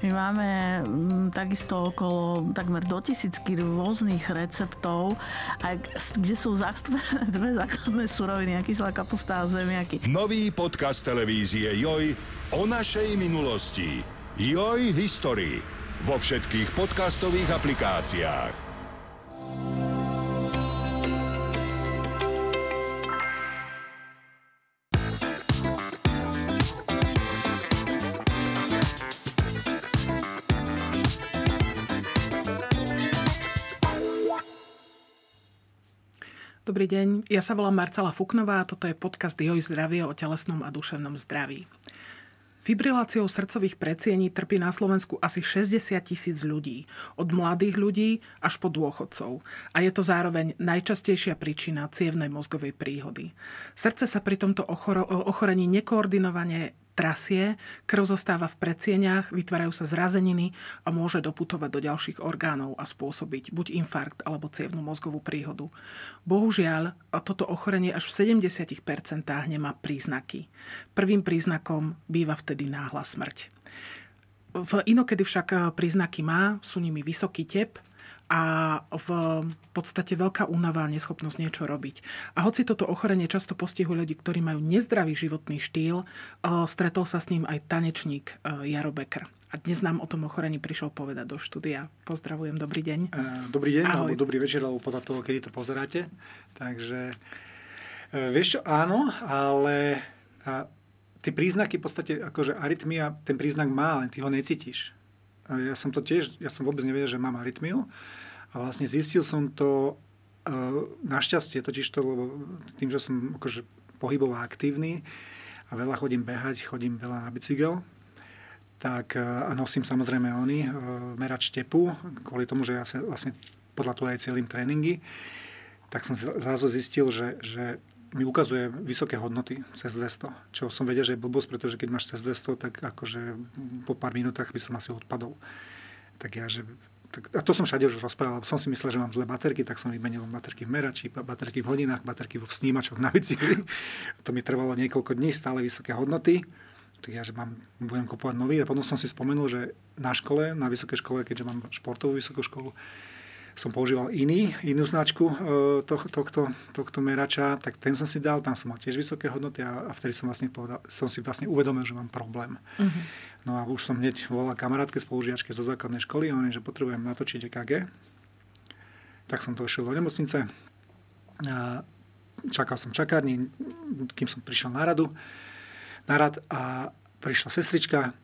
My máme m, takisto okolo takmer do tisícky rôznych receptov, a kde sú zastúpené dve základné suroviny, kyslá kapusta a zemiaky. Nový podcast televízie Joj o našej minulosti. Joj History. Vo všetkých podcastových aplikáciách. Dobrý deň, ja sa volám Marcela Fuknová a toto je podcast Joj zdravie o telesnom a duševnom zdraví. Fibriláciou srdcových predsiení trpí na Slovensku asi 60 tisíc ľudí, od mladých ľudí až po dôchodcov. A je to zároveň najčastejšia príčina cievnej mozgovej príhody. Srdce sa pri tomto ochorení nekoordinovane trasie, krv zostáva v predsieniach, vytvárajú sa zrazeniny a môže doputovať do ďalších orgánov a spôsobiť buď infarkt alebo cievnú mozgovú príhodu. Bohužiaľ, toto ochorenie až v 70% nemá príznaky. Prvým príznakom býva vtedy náhla smrť. V inokedy však príznaky má, sú nimi vysoký tep, a v podstate veľká únava a neschopnosť niečo robiť. A hoci toto ochorenie často postihuje ľudí, ktorí majú nezdravý životný štýl, stretol sa s ním aj tanečník Jaro Becker. A dnes nám o tom ochorení prišiel povedať do štúdia. Pozdravujem, dobrý deň. Dobrý deň, Ahoj. alebo dobrý večer, alebo podľa toho, kedy to pozeráte. Takže, e, vieš čo, áno, ale tie príznaky v podstate, akože arytmia, ten príznak má, len ty ho necítiš. Ja som to tiež, ja som vôbec nevedel, že mám arytmiu. A vlastne zistil som to e, našťastie, totiž to, lebo tým, že som akože pohybovo aktívny a veľa chodím behať, chodím veľa na bicykel, tak e, a nosím samozrejme oni, e, merať kvôli tomu, že ja sa vlastne podľa toho aj celým tréningy, tak som zrazu zistil, že, že mi ukazuje vysoké hodnoty cez 200, čo som vedel, že je blbosť, pretože keď máš cez 200, tak akože po pár minútach by som asi odpadol. Tak ja, že tak, a to som všade už rozprával, som si myslel, že mám zlé baterky, tak som vymenil baterky v merači, baterky v hodinách, baterky v snímačoch na bicykli. To mi trvalo niekoľko dní, stále vysoké hodnoty. Tak ja, že mám, budem kupovať nový a potom som si spomenul, že na škole, na vysokej škole, keďže mám športovú vysokú školu, som používal iný, inú značku e, tohto, tohto, tohto merača, tak ten som si dal, tam som mal tiež vysoké hodnoty a, a vtedy som, vlastne povedal, som si vlastne uvedomil, že mám problém. Uh-huh. No a už som hneď volal kamarátke spolužiačke zo základnej školy oni, že potrebujem natočiť EKG. Tak som to išiel do nemocnice. Čakal som čakárni, kým som prišiel na radu. Na rad a prišla sestrička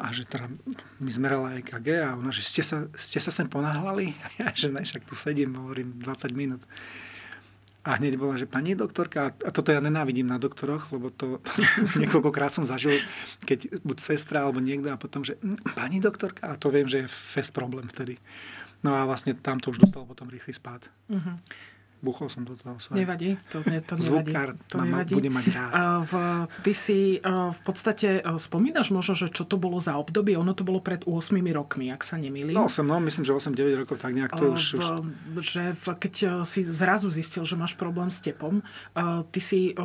a že teda mi zmerala EKG a ona, že ste sa, ste sa sem ponáhľali? Ja, že ne, však tu sedím, hovorím 20 minút. A hneď bola, že pani doktorka, a toto ja nenávidím na doktoroch, lebo to, to niekoľkokrát som zažil, keď buď sestra alebo niekto a potom, že hm, pani doktorka, a to viem, že je fest problém vtedy. No a vlastne tam to už dostalo potom rýchly spád. Uh-huh. Buchol som do toho. Sorry. Nevadí, to, ne, to nevadí. Zvukár to nevadí. bude mať rád. V, ty si uh, v podstate uh, spomínaš možno, že čo to bolo za obdobie? Ono to bolo pred 8 rokmi, ak sa nemýlim. No, som, no myslím, že 8-9 rokov, tak nejak to uh, už, v, už... Že v, keď si zrazu zistil, že máš problém s tepom, ty si...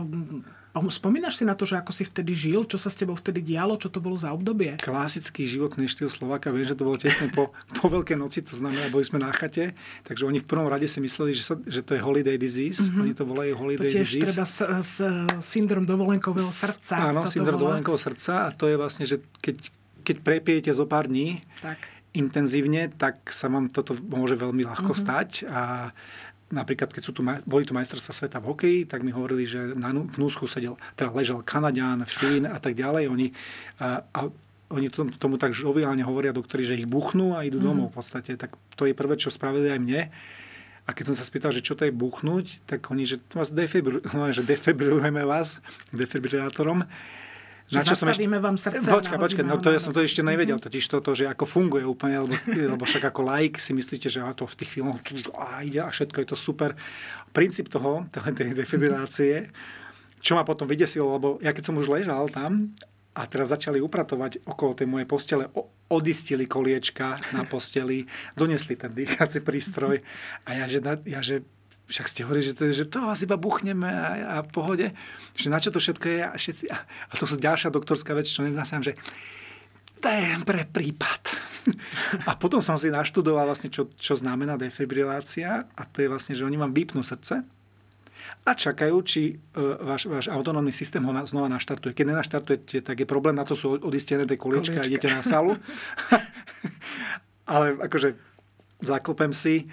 Spomínaš si na to, že ako si vtedy žil, čo sa s tebou vtedy dialo, čo to bolo za obdobie? Klasický životný štýl Slováka, viem, že to bolo tesne po, po Veľkej noci, to znamená, boli sme na chate, takže oni v prvom rade si mysleli, že, sa, že to je holiday disease, mm-hmm. oni to volajú holiday to tiež disease. treba s, s, syndrom dovolenkového srdca. Áno, syndrom dovolenkového srdca a to je vlastne, že keď, keď prepijete zo pár dní, tak intenzívne, tak sa vám toto môže veľmi ľahko mm-hmm. stať a napríklad keď sú tu, boli tu majstrovstvá sveta v hokeji, tak mi hovorili, že na, v núsku sedel, teda ležal Kanadian, Fín a tak ďalej. Oni, a, a oni tomu, tomu tak žoviálne hovoria doktori, že ich buchnú a idú mm. domov v podstate. Tak to je prvé, čo spravili aj mne. A keď som sa spýtal, že čo to je buchnúť, tak oni, že vás defibrilujeme, no, že defibrilujeme vás defibrilátorom. Že na čo som ešte... vám srdce. Počkaj, počkaj, no to ja som to ešte nevedel, totiž toto, že ako funguje úplne, lebo, lebo však ako laik si myslíte, že to v tých filmoch a ide a všetko je to super. Princíp toho, tej defibrilácie, čo ma potom vydesilo, lebo ja keď som už ležal tam a teraz začali upratovať okolo tej mojej postele, odistili koliečka na posteli, donesli ten dýchací prístroj a ja že, ja, že však ste hovorili, že to, že to asi iba buchneme a, a pohode, že na čo to všetko je a, všetci, a, a to sú ďalšia doktorská vec, čo neznásam, že isté pre prípad. A potom som si naštudoval vlastne, čo, čo znamená defibrilácia a to je vlastne, že oni vám vypnú srdce a čakajú, či uh, váš, váš autonómny systém ho na, znova naštartuje. Keď nenaštartujete, tak je problém, na to sú odistené tie koliečka a idete na salu. Ale akože zakopem si,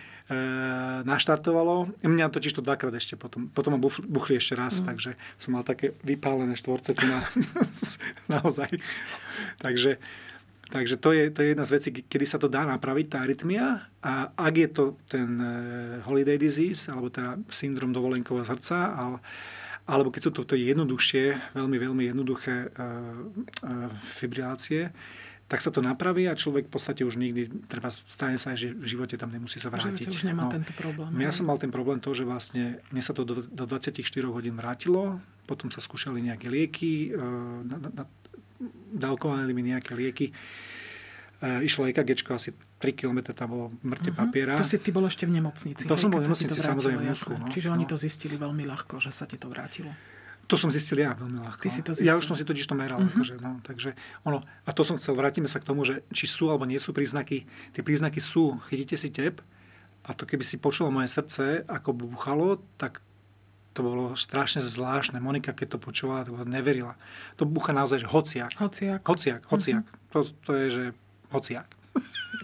naštartovalo. Mňa totiž to dvakrát ešte potom. Potom ma buchli ešte raz, mm. takže som mal také vypálené štvorce tu na, naozaj. Takže Takže to je, to je jedna z vecí, kedy sa to dá napraviť, tá arytmia. A ak je to ten uh, holiday disease, alebo teda syndrom dovolenkového srdca, ale, alebo keď sú to, to jednoduchšie, veľmi, veľmi jednoduché uh, uh, fibrilácie, tak sa to napraví a človek v podstate už nikdy, treba stane sa, že v živote tam nemusí sa vrátiť. Že už nemá no, tento problém. Ja som mal ten problém to, že vlastne mne sa to do, do 24 hodín vrátilo, potom sa skúšali nejaké lieky, na, na, na, dávkovali mi nejaké lieky. E, išlo EKG, asi 3 km tam bolo mŕte uh-huh. papiera. To si ty bol ešte v nemocnici. To hej, som bol v nemocnici, samozrejme v. No. Čiže oni no. to zistili veľmi ľahko, že sa ti to vrátilo. To som zistil ja veľmi ľahko. Ty si to zistil. Ja už som si totiž to meral. Uh-huh. Akože, no, takže ono, a to som chcel, vrátime sa k tomu, že či sú alebo nie sú príznaky. Tie príznaky sú, chytíte si tep a to keby si počulo moje srdce, ako búchalo, tak to bolo strašne zvláštne. Monika, keď to počúvala, to neverila. To bucha naozaj, že hociak. Hociak. Hociak, hociak. Uh-huh. To, to je, že hociak.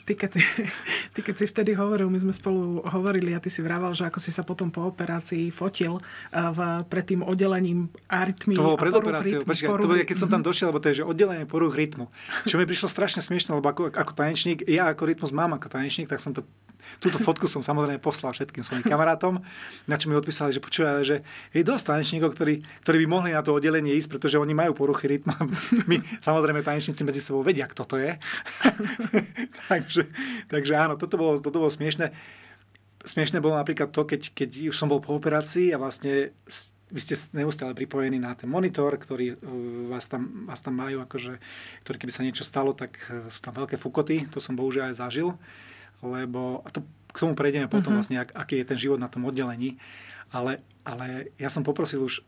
Ty keď, si, ty keď si vtedy hovoril, my sme spolu hovorili a ty si vraval, že ako si sa potom po operácii fotil v, pred tým oddelením arytmí To bolo pred operáciou, počkaj, to bolo, keď som tam došiel, lebo to je že oddelenie poruch rytmu. Čo mi prišlo strašne smiešne, lebo ako, ako tanečník, ja ako rytmus mám ako tanečník, tak som to Túto fotku som samozrejme poslal všetkým svojim kamarátom, na čo mi odpísali, že počúvajú, že je dosť tanečníkov, ktorí, ktorí by mohli na to oddelenie ísť, pretože oni majú poruchy rytmu. My samozrejme tanečníci medzi sebou vedia, kto to je. takže, takže áno, toto bolo, toto bolo smiešne. Smiešne bolo napríklad to, keď, keď už som bol po operácii a vlastne vy ste neustále pripojení na ten monitor, ktorý uh, vás tam, vás tam majú, akože, ktorý keby sa niečo stalo, tak uh, sú tam veľké fukoty, to som bohužiaľ aj zažil lebo a to, k tomu prejdeme potom uh-huh. vlastne, ak, aký je ten život na tom oddelení, ale, ale ja som poprosil už,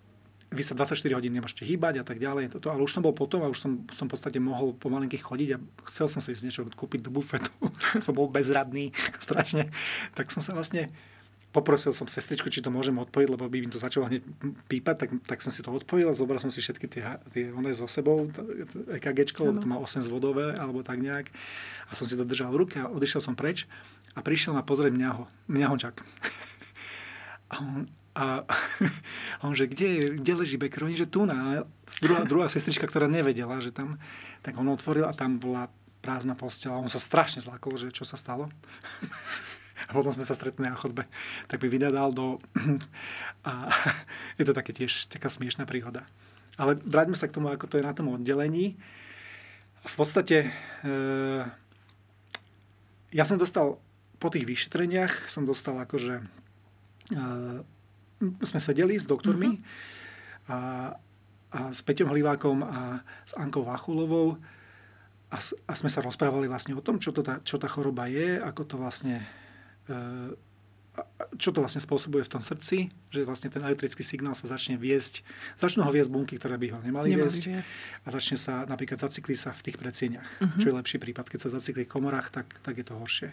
vy sa 24 hodín nemôžete hýbať a tak ďalej, toto, ale už som bol potom a už som, som v podstate mohol pomalinky chodiť a chcel som si niečo kúpiť do bufetu, som bol bezradný strašne, tak som sa vlastne poprosil som sestričku, či to môžem odpojiť, lebo by mi to začalo hneď pípať, tak, tak som si to odpojil, zobral som si všetky tie, tie one so sebou, EKG, lebo to má 8 zvodové, alebo tak nejak. A som si to držal v ruke a odišiel som preč a prišiel ma pozrieť mňaho, mňahočak. a on, a on, že kde, kde leží Bekroni, že tu na. Druhá, druhá sestrička, ktorá nevedela, že tam, tak on otvoril a tam bola prázdna postela. On sa strašne zlakol, že čo sa stalo a potom sme sa stretli na chodbe, tak by vydadal do... A je to také tiež taká smiešná príhoda. Ale vráťme sa k tomu, ako to je na tom oddelení. V podstate e, ja som dostal po tých vyšetreniach, som dostal akože e, sme sedeli s doktormi mm-hmm. a, a s Peťom Hlivákom a s Ankou Vachulovou a, a sme sa rozprávali vlastne o tom, čo, to tá, čo tá choroba je, ako to vlastne čo to vlastne spôsobuje v tom srdci, že vlastne ten elektrický signál sa začne viesť, začnú ho viesť bunky, ktoré by ho nemali, nemali viesť, viesť a začne sa, napríklad zacykli sa v tých predsieniach, uh-huh. čo je lepší prípad. Keď sa zacykli v komorách, tak, tak je to horšie.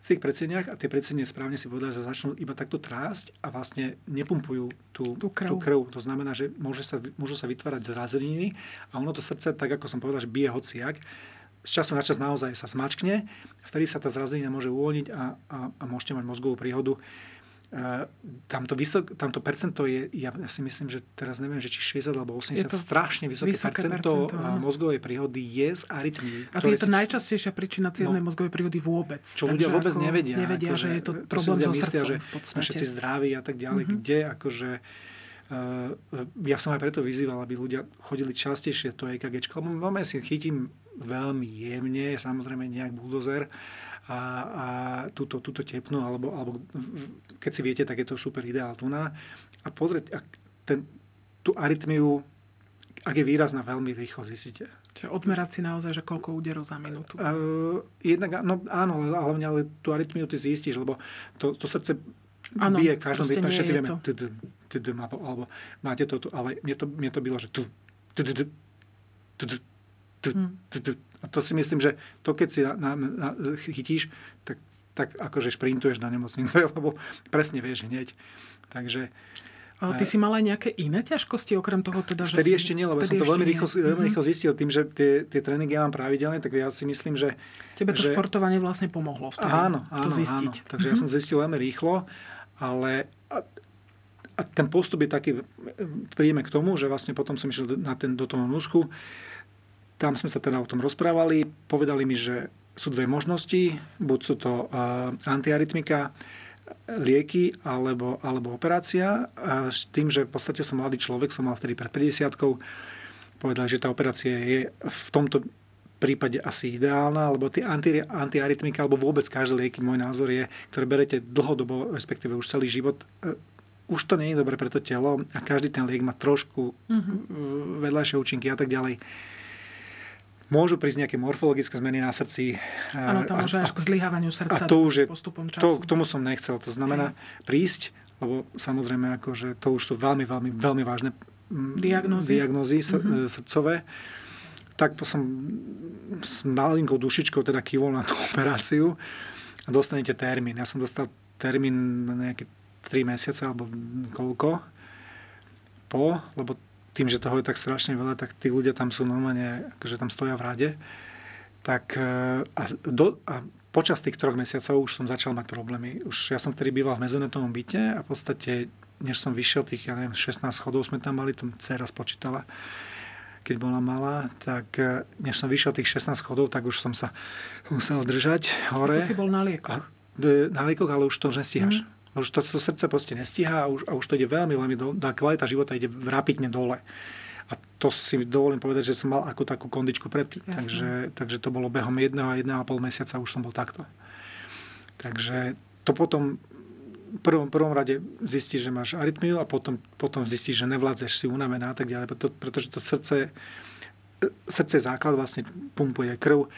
V tých predsieniach a tie predsienie správne si povedať, že začnú iba takto trásť a vlastne nepumpujú tú, tú, krv. tú krv. To znamená, že môže sa, môžu sa vytvárať zrazeniny a ono to srdce, tak ako som povedal, že bije hociak, z času na čas naozaj sa zmačkne, vtedy sa tá zrazenina môže uvoľniť a, a, a môžete mať mozgovú príhodu. Uh, tamto, vysok, tamto percento je, ja, si myslím, že teraz neviem, že či 60 alebo 80, strašne vysoké, vysoké percento, percento mozgovej príhody je z arytmii. A to je to si... najčastejšia príčina cievnej no, mozgovej príhody vôbec. Čo ľudia vôbec nevedia. Nevedia, ako, že je to problém so srdcom že v podstate. Sme všetci zdraví a tak ďalej, mm-hmm. kde akože Uh, ja som aj preto vyzýval, aby ľudia chodili častejšie to EKG, lebo máme si chytím veľmi jemne, samozrejme nejak buldozer a, a túto, túto tepnu, alebo, alebo keď si viete, tak je to super ideál tuná. A pozrieť, ak ten, tú arytmiu, ak je výrazná, veľmi rýchlo zistíte. Čiže odmerať si naozaj, že koľko úderov za minútu. Uh, jednak, no áno, ale hlavne ale tú arytmiu ty zistíš, lebo to, to srdce Áno, bije každom rytme, všetci vieme, alebo máte to tu, ale mne to, mne to bylo, že tu, tu, tu, tu, tu, a to si myslím, že to, keď si na, na, na, chytíš, tak, tak akože šprintuješ na nemocnice, lebo presne vieš hneď. Takže a ty si mal aj nejaké iné ťažkosti, okrem toho teda, že Vtedy si... ešte nie, lebo som to veľmi rýchlo, veľmi rýchlo zistil tým, že tie, tie tréningy ja mám pravidelne, tak ja si myslím, že... Tebe to že... športovanie vlastne pomohlo vtedy áno, áno, to zistiť. Áno. Takže mm-hmm. ja som zistil veľmi rýchlo, ale a, a ten postup je taký, príjeme k tomu, že vlastne potom som išiel na ten, do toho núschu, tam sme sa teda o tom rozprávali, povedali mi, že sú dve možnosti, buď sú to uh, antiarytmika, lieky alebo, alebo operácia. A s tým, že v podstate som mladý človek, som mal vtedy pred 50 povedal, že tá operácia je v tomto prípade asi ideálna, lebo tie anti, antiarytmika, alebo vôbec každé lieky, môj názor je, ktoré berete dlhodobo, respektíve už celý život, e, už to nie je dobre pre to telo a každý ten liek má trošku mm-hmm. vedľajšie účinky a tak ďalej. Môžu prísť nejaké morfologické zmeny na srdci. Áno, to môže až k zlyhávaniu srdca a to už je, postupom času. To, k tomu som nechcel. To znamená prísť, lebo samozrejme akože to už sú veľmi, veľmi, veľmi vážne mm, diagnózy, diagnózy mm-hmm. srdcové. Tak som s malinkou dušičkou teda kývol na tú operáciu a dostanete termín. Ja som dostal termín na nejaké 3 mesiace alebo koľko po, lebo tým, že toho je tak strašne veľa, tak tí ľudia tam sú normálne, akože tam stoja v rade. Tak e, a, do, a počas tých troch mesiacov už som začal mať problémy. Už ja som vtedy býval v mezonetovom byte a v podstate, než som vyšiel tých, ja neviem, 16 schodov sme tam mali, tam dcera spočítala, keď bola malá, tak e, než som vyšiel tých 16 schodov, tak už som sa musel držať hore. A to si bol na liekoch? A, na liekoch, ale už to nestíhaš. Mm. Už to, to srdce proste nestíha a už, a už to ide veľmi, veľmi, do, tá kvalita života ide rapidne dole. A to si dovolím povedať, že som mal ako takú kondičku predtým. Takže, takže to bolo behom jedného a jedného a pol mesiaca už som bol takto. Takže to potom v prvom, prvom rade zistíš, že máš arytmiu a potom, potom zistíš, že nevládzeš si unavená a tak ďalej, preto, pretože to srdce srdce základ, vlastne pumpuje krv, uh,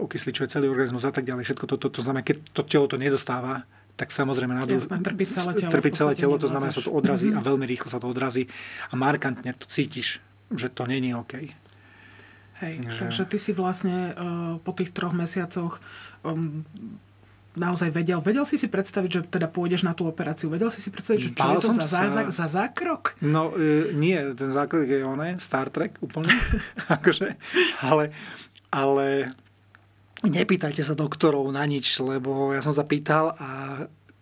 okysličuje celý organizmus a tak ďalej. Všetko toto, to, to znamená, keď to telo to nedostáva, tak samozrejme Jasné, trpí celé telo. Trpí celé telo, to znamená, že sa to odrazí mm-hmm. a veľmi rýchlo sa to odrazí a markantne to cítiš, že to není OK. Hej, takže... takže ty si vlastne uh, po tých troch mesiacoch um, naozaj vedel. Vedel si si predstaviť, že teda pôjdeš na tú operáciu? Vedel si si predstaviť, že čo Bál je to za, sa... za, za zákrok? No e, nie, ten zákrok je oné, Star Trek úplne. akože, ale, ale nepýtajte sa doktorov na nič, lebo ja som sa pýtal a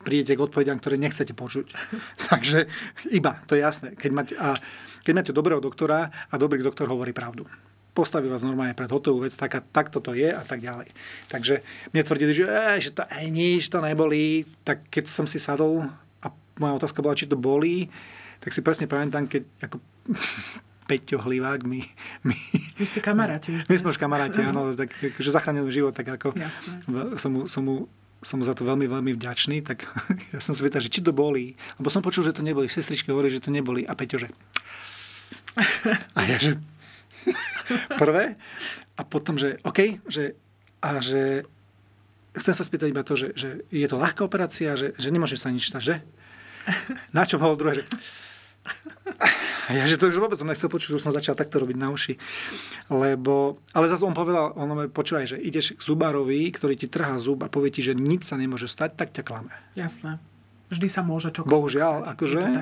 prídete k odpovediam, ktoré nechcete počuť. Takže iba, to je jasné. Keď máte, a keď máte dobrého doktora a dobrý doktor hovorí pravdu. Postaví vás normálne pred hotovú vec, tak, tak toto je a tak ďalej. Takže mne tvrdili, že, e, že to aj nič, to nebolí. Tak keď som si sadol a moja otázka bola, či to bolí, tak si presne pamätám, keď ako Peťo Hlivák, my... my Vy ste kamaráti už. My sme už kamaráti, áno, tak že zachránil život, tak ako Jasné. som mu, som mu som mu za to veľmi, veľmi vďačný, tak ja som pýtal, že či to bolí. Lebo som počul, že to neboli. Sestrička hovorí, že to neboli. A Peťo, že... A ja, že... Prvé. A potom, že OK, že... A že... Chcem sa spýtať iba to, že, že je to ľahká operácia, že, že nemôže sa nič stať, že? Na čo bolo druhé, že... A ja, že to už vôbec som nechcel počuť, už som začal takto robiť na uši. Lebo, ale zase on povedal, on počúvaj, že ideš k zubárovi, ktorý ti trhá zub a povie ti, že nič sa nemôže stať, tak ťa klame. Jasné. Vždy sa môže čokoľvek Bohužiaľ, stať. akože, a,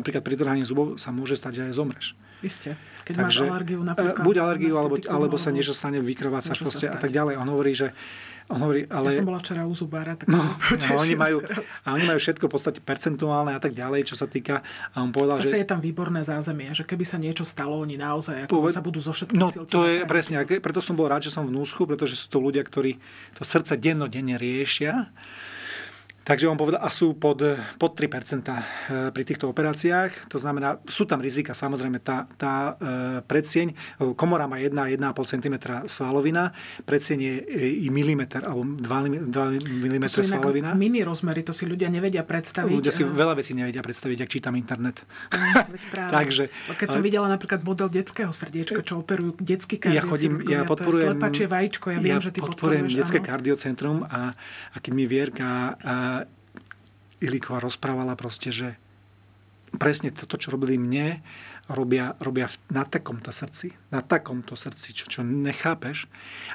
napríklad pri trhaní zubov sa môže stať, že aj zomreš. Isté. Keď Takže, máš alergiu napríklad. Buď alergiu, alebo, alebo sa niečo stane, vykrvácaš proste a tak ďalej. On hovorí, že on hovorí, ale... Ja som bola včera u zubára, tak no, som no, oni majú, a oni majú všetko v podstate percentuálne a tak ďalej, čo sa týka. A on povedal, Zase že... je tam výborné zázemie, že keby sa niečo stalo, oni naozaj ako Poved... sa budú zo všetkých No to je presne, preto som bol rád, že som v Núsku, pretože sú to ľudia, ktorí to srdce dennodenne riešia Takže on povedal, a sú pod, pod 3% eh, pri týchto operáciách. To znamená, sú tam rizika, samozrejme, tá, tá e, predsieň, komora má 1-1,5 cm svalovina, predsieň je i milimeter, alebo 2, 2 mm svalovina. Mini rozmery, to si ľudia nevedia predstaviť. Ľudia si veľa vecí nevedia predstaviť, ak čítam internet. No, Takže, Keď som videla napríklad model detského srdiečka, čo operujú detský ja chodím, ja podporujem, to je vajíčko, ja viem, ja že ty podporujem detské kardiocentrum a, a keď mi Vierka a, Ilíková rozprávala proste, že presne toto, čo robili mne, robia, robia na takomto srdci, na takomto srdci, čo, čo nechápeš,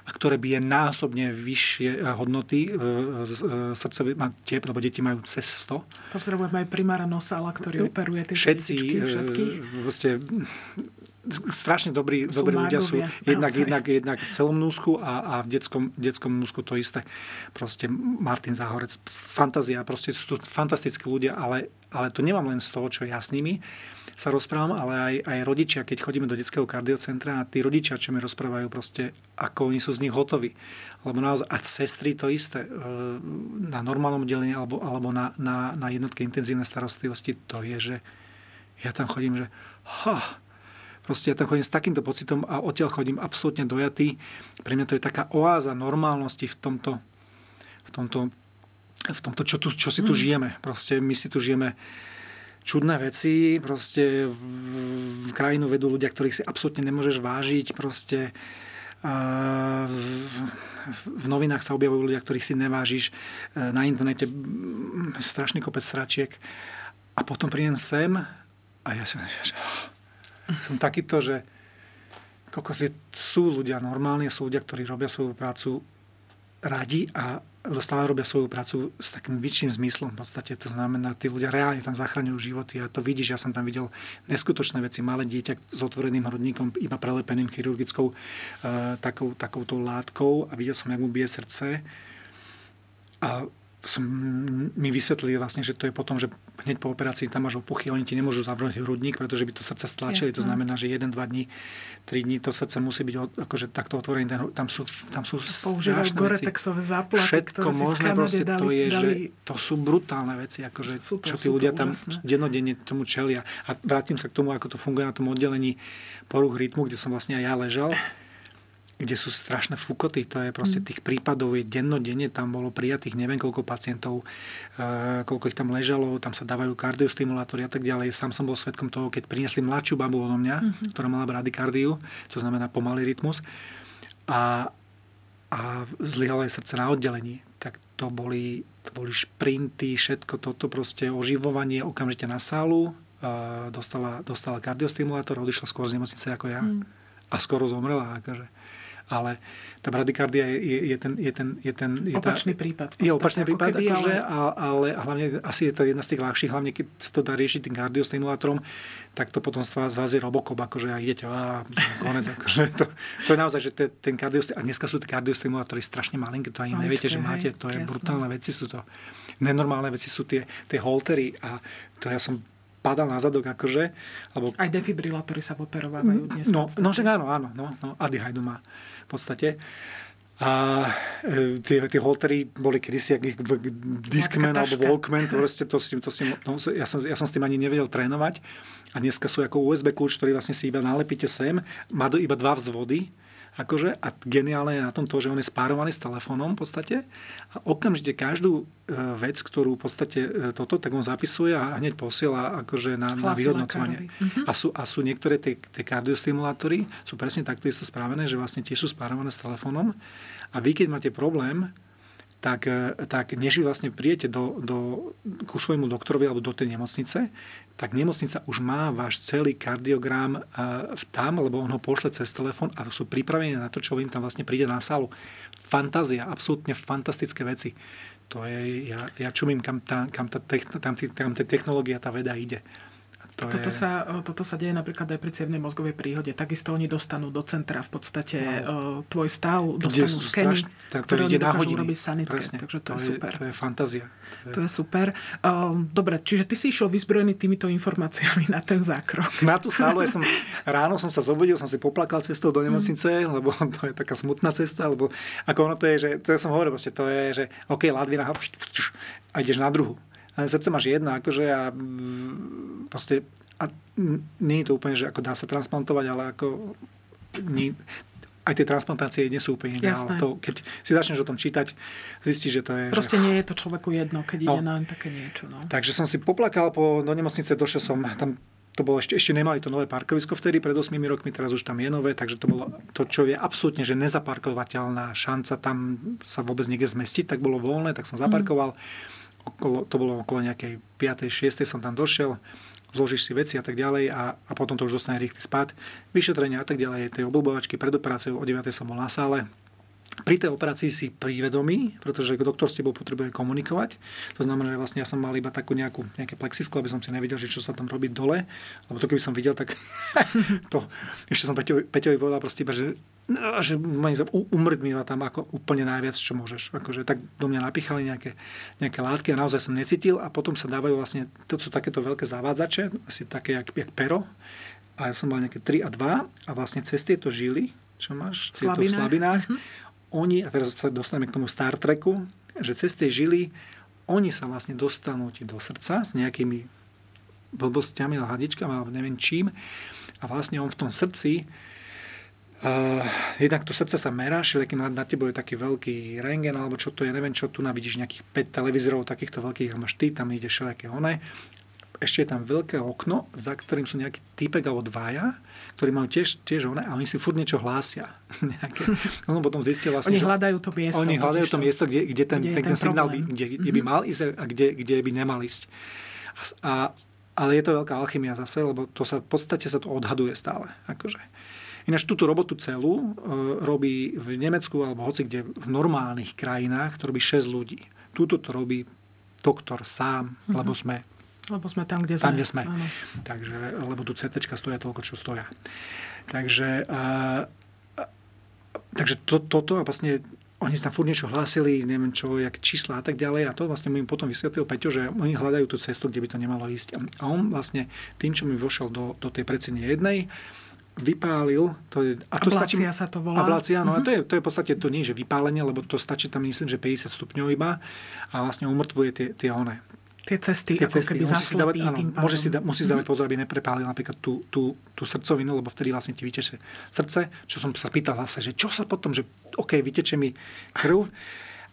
a ktoré bije násobne vyššie eh, hodnoty, e, e, srdcové, tie, lebo deti majú cez 100. Pozdravujeme aj primára Nosala, ktorý operuje tie Všetci, všetkých. Vlastne, strašne dobrí, sú dobrí ľudia sú. Jednak, jednak, jednak v celom núsku a, a v detskom, detskom núsku to isté. Proste Martin Záhorec, fantázia, proste sú to fantastickí ľudia, ale, ale to nemám len z toho, čo ja s nimi sa rozprávam, ale aj, aj rodičia, keď chodíme do detského kardiocentra a tí rodičia, čo mi rozprávajú proste, ako oni sú z nich hotoví. Lebo naozaj, a sestry to isté, e, na normálnom delení alebo, alebo na, na, na jednotke intenzívnej starostlivosti, to je, že ja tam chodím, že ha, proste ja tam chodím s takýmto pocitom a odtiaľ chodím absolútne dojatý. Pre mňa to je taká oáza normálnosti v tomto, v tomto, v tomto čo, tu, čo si tu mm. žijeme. Proste my si tu žijeme čudné veci, proste v, v krajinu vedú ľudia, ktorých si absolútne nemôžeš vážiť, proste v, v novinách sa objavujú ľudia, ktorých si nevážiš, uh, na internete strašný kopec sračiek a potom prídem sem a ja som, že, som takýto, že kokos sú ľudia normálni, sú ľudia, ktorí robia svoju prácu radi a stále robia svoju prácu s takým väčším zmyslom. V podstate to znamená, tí ľudia reálne tam zachraňujú životy a to vidíš, ja som tam videl neskutočné veci. Malé dieťa s otvoreným hrudníkom, iba prelepeným chirurgickou uh, takou, takouto látkou a videl som, jak mu bije srdce. A som, mi vysvetlili vlastne, že to je potom, že hneď po operácii tam máš opuchy, oni ti nemôžu zavrhnúť hrudník, pretože by to srdce stlačili. Jasne. To znamená, že 1-2 dní, 3 dní to srdce musí byť akože takto otvorené. Tam sú, tam sú Používajú goretexové záplaty, Všetko možné, proste dali, to je, dali... že to sú brutálne veci, akože, sú to, čo tí ľudia tam úžasné. dennodenne tomu čelia. A vrátim sa k tomu, ako to funguje na tom oddelení poruch rytmu, kde som vlastne aj ja ležal kde sú strašné fukoty. To je proste mm. tých prípadov je dennodenne, tam bolo prijatých neviem koľko pacientov, uh, koľko ich tam ležalo, tam sa dávajú kardiostimulátory a tak ďalej. Sám som bol svetkom toho, keď priniesli mladšiu babu odo mňa, mm-hmm. ktorá mala bradykardiu, to znamená pomalý rytmus. A, a zlyhalo jej srdce na oddelení. Tak to boli, to boli šprinty, všetko toto proste oživovanie okamžite na sálu. Uh, dostala, dostala kardiostimulátor, odišla skôr z nemocnice ako ja. Mm. A skoro zomrela. Akože ale tá bradykardia je, je, je ten... Je ten, je ten je opačný tá, prípad. Je opačný prípad, keby, akože, ale... ale hlavne asi je to jedna z tých ľahších, hlavne keď sa to dá riešiť tým kardiostimulátorom, tak to potom z vás zvázi robokop, akože a idete, a konec, akože to, to je naozaj, že te, ten kardiostimulátor, a dneska sú tie kardiostimulátory strašne malinké, to ani Maličké, neviete, že máte, to je jasné. brutálne veci sú to. Nenormálne veci sú tie, tie holtery a to ja som padal na zadok, akože. Lebo... Aj defibrilátory sa operovávajú dnes. No, no však áno, áno, no, no, Adi Hajdu má v podstate. A e, tie, tie holtery boli kedysi jak Discman alebo Walkman, to, proste, to, to, to, no, ja, som, ja som s tým ani nevedel trénovať. A dneska sú ako USB kľúč, ktorý vlastne si iba nalepíte sem, má do iba dva vzvody, Akože, a geniálne je na tom to, že on je spárovaný s telefónom v podstate a okamžite každú e, vec, ktorú v podstate e, toto, tak on zapisuje a hneď posiela akože na, na vyhodnocovanie. Uh-huh. A, sú, a sú niektoré tie, tie kardiostimulátory, sú presne takto isto správené, že vlastne tiež sú spárované s telefónom a vy, keď máte problém, tak, e, tak než vy vlastne prijete do, do, ku svojmu doktorovi alebo do tej nemocnice, tak nemocnica už má váš celý kardiogram e, tam, lebo on ho pošle cez telefón a sú pripravení na to, čo im tam vlastne príde na sálu. Fantázia, absolútne fantastické veci. To je, ja, ja čumím, kam tá, kam, tá, tam, tam tá technológia, tá veda ide. To toto, je... sa, toto sa deje napríklad aj pri cievnej mozgovej príhode. Takisto oni dostanú do centra v podstate no. tvoj stav, dostanú skeny, straš... ktoré oni dokážu urobiť v sanitke. Presne. Takže to, to je, super. To je fantázia. To je, to je super. Um, dobre, čiže ty si išiel vyzbrojený týmito informáciami na ten zákrok. Na tú sálu, ja som, ráno som sa zobudil, som si poplakal cestou do nemocnice, mm. lebo to je taká smutná cesta, lebo ako ono to je, že to ja som hovoril, to je, že OK, Ladvina, a ideš na druhu srdce máš jedno, akože a mm, proste a nie je to úplne, že ako dá sa transplantovať, ale ako nie, aj tie transplantácie nie sú úplne ideálne. To, keď si začneš o tom čítať, zistíš, že to je... Proste že... nie je to človeku jedno, keď no. ide na také niečo. No. Takže som si poplakal po, do nemocnice, došiel som tam to bolo ešte, ešte nemali to nové parkovisko vtedy, pred 8 rokmi, teraz už tam je nové, takže to bolo to, čo je absolútne, že nezaparkovateľná šanca tam sa vôbec niekde zmestiť, tak bolo voľné, tak som zaparkoval. Mm okolo, to bolo okolo nejakej 5. 6. som tam došiel, zložíš si veci a tak ďalej a, a potom to už dostane rýchly spad. Vyšetrenia a tak ďalej, tej oblbovačky pred operáciou o 9. som bol na sále, pri tej operácii si prívedomí, pretože doktor s tebou potrebuje komunikovať. To znamená, že vlastne ja som mal iba takú nejakú, nejaké plexisklo, aby som si nevidel, že čo sa tam robí dole. Lebo to keby som videl, tak to, ešte som Peťovi, Peťovi povedal proste iba, že, že umrť mi tam ako úplne najviac, čo môžeš. Akože tak do mňa napichali nejaké, nejaké látky a naozaj som necítil a potom sa dávajú vlastne, to sú takéto veľké zavádzače, asi také jak, jak pero. A ja som mal nejaké 3 a 2 a vlastne cez tieto žily, čo máš v slabinách, slabinách mm-hmm oni, a teraz sa dostaneme k tomu Star Treku, že cez tie žily oni sa vlastne dostanú ti do srdca s nejakými blbostiami, hadičkami alebo neviem čím a vlastne on v tom srdci Uh, jednak to srdce sa merá, všelijaký na, na tebo je taký veľký rengen, alebo čo to je, neviem čo, tu navidíš nejakých 5 televízorov takýchto veľkých, máš ty, tam ide všelijaké one. Ešte je tam veľké okno, za ktorým sú nejaký typek alebo dvaja, ktorí majú tiež, tiež one a oni si furt niečo hlásia. On potom zistil vlastne, Oni hľadajú to miesto. Oni hľadajú to, to miesto, kde, kde ten, kde ten, ten signál by, kde, kde by mhm. mal ísť a kde, kde by nemal ísť. A, a, ale je to veľká alchymia zase, lebo to sa, v podstate sa to odhaduje stále. Akože. Ináč túto robotu celú e, robí v Nemecku alebo hoci kde v normálnych krajinách to robí 6 ľudí. Túto to robí doktor sám, mm-hmm. lebo sme lebo sme tam, kde sme. Tam, kde sme. Áno. Takže, lebo tu CT stoja toľko, čo stoja. Takže, uh, takže to, toto a vlastne oni tam furt niečo hlásili, neviem čo, jak čísla a tak ďalej. A to vlastne mi potom vysvetlil Peťo, že oni hľadajú tú cestu, kde by to nemalo ísť. A on vlastne tým, čo mi vošiel do, do tej predsenie jednej, vypálil. To je, a to ablácia stačí, sa to volá. Ablácia, no mm-hmm. a to je, to je v podstate to nie, že vypálenie, lebo to stačí tam myslím, že 50 stupňov iba a vlastne umrtvuje tie, tie one tie cesty, tie ako cesty. keby musí si dávať, áno, môže si, da, musí si dávať pozor, aby neprepálil napríklad tú, tú, tú srdcovinu, lebo vtedy vlastne ti vyteče srdce, čo som sa pýtal zase, že čo sa potom, že OK, vyteče mi krv,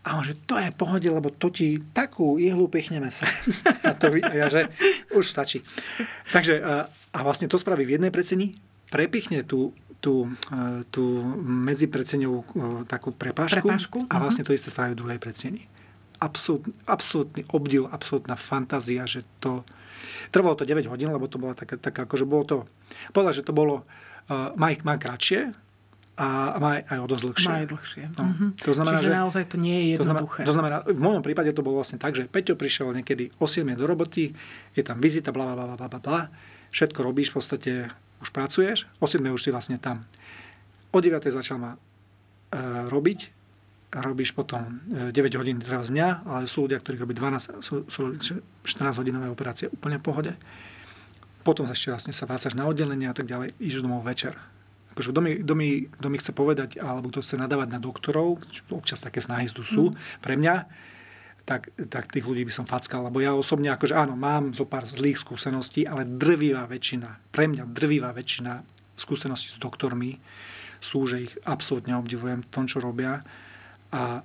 a on, že to je pohode, lebo to ti takú ihlu pichneme sa. a, to, a ja, že už stačí. Takže, a, vlastne to spraví v jednej precení, prepichne tú, tú, tú medzi takú prepášku, prepášku a vlastne to isté spraví v druhej precení absolút, absolútny obdiv, absolútna fantázia, že to... Trvalo to 9 hodín, lebo to bola taká, taká akože bolo to... Povedal, že to bolo... Uh, má, má kratšie, a má aj o dosť dlhšie. Má aj dlhšie. No. Mm-hmm. To znamená, Čiže že, naozaj to nie je jednoduché. To znamená, to znamená, v mojom prípade to bolo vlastne tak, že Peťo prišiel niekedy o 7 do roboty, je tam vizita, bla, bla, bla, bla, bla, všetko robíš, v podstate už pracuješ, o 7 už si vlastne tam. O 9 začal ma uh, robiť, robíš potom 9 e, hodín teraz dňa, ale sú ľudia, ktorí robí 12, sú, sú 14 hodinové operácie úplne v pohode. Potom sa ešte vlastne sa vrácaš na oddelenie a tak ďalej, ideš domov večer. Akože kto mi, kto, mi, kto mi chce povedať, alebo kto chce nadávať na doktorov, občas také snahy tu sú, mm. pre mňa, tak, tak tých ľudí by som fackal. Lebo ja osobne, akože áno, mám zo pár zlých skúseností, ale drvivá väčšina, pre mňa drvivá väčšina skúseností s doktormi sú, že ich absolútne obdivujem v tom, čo robia a,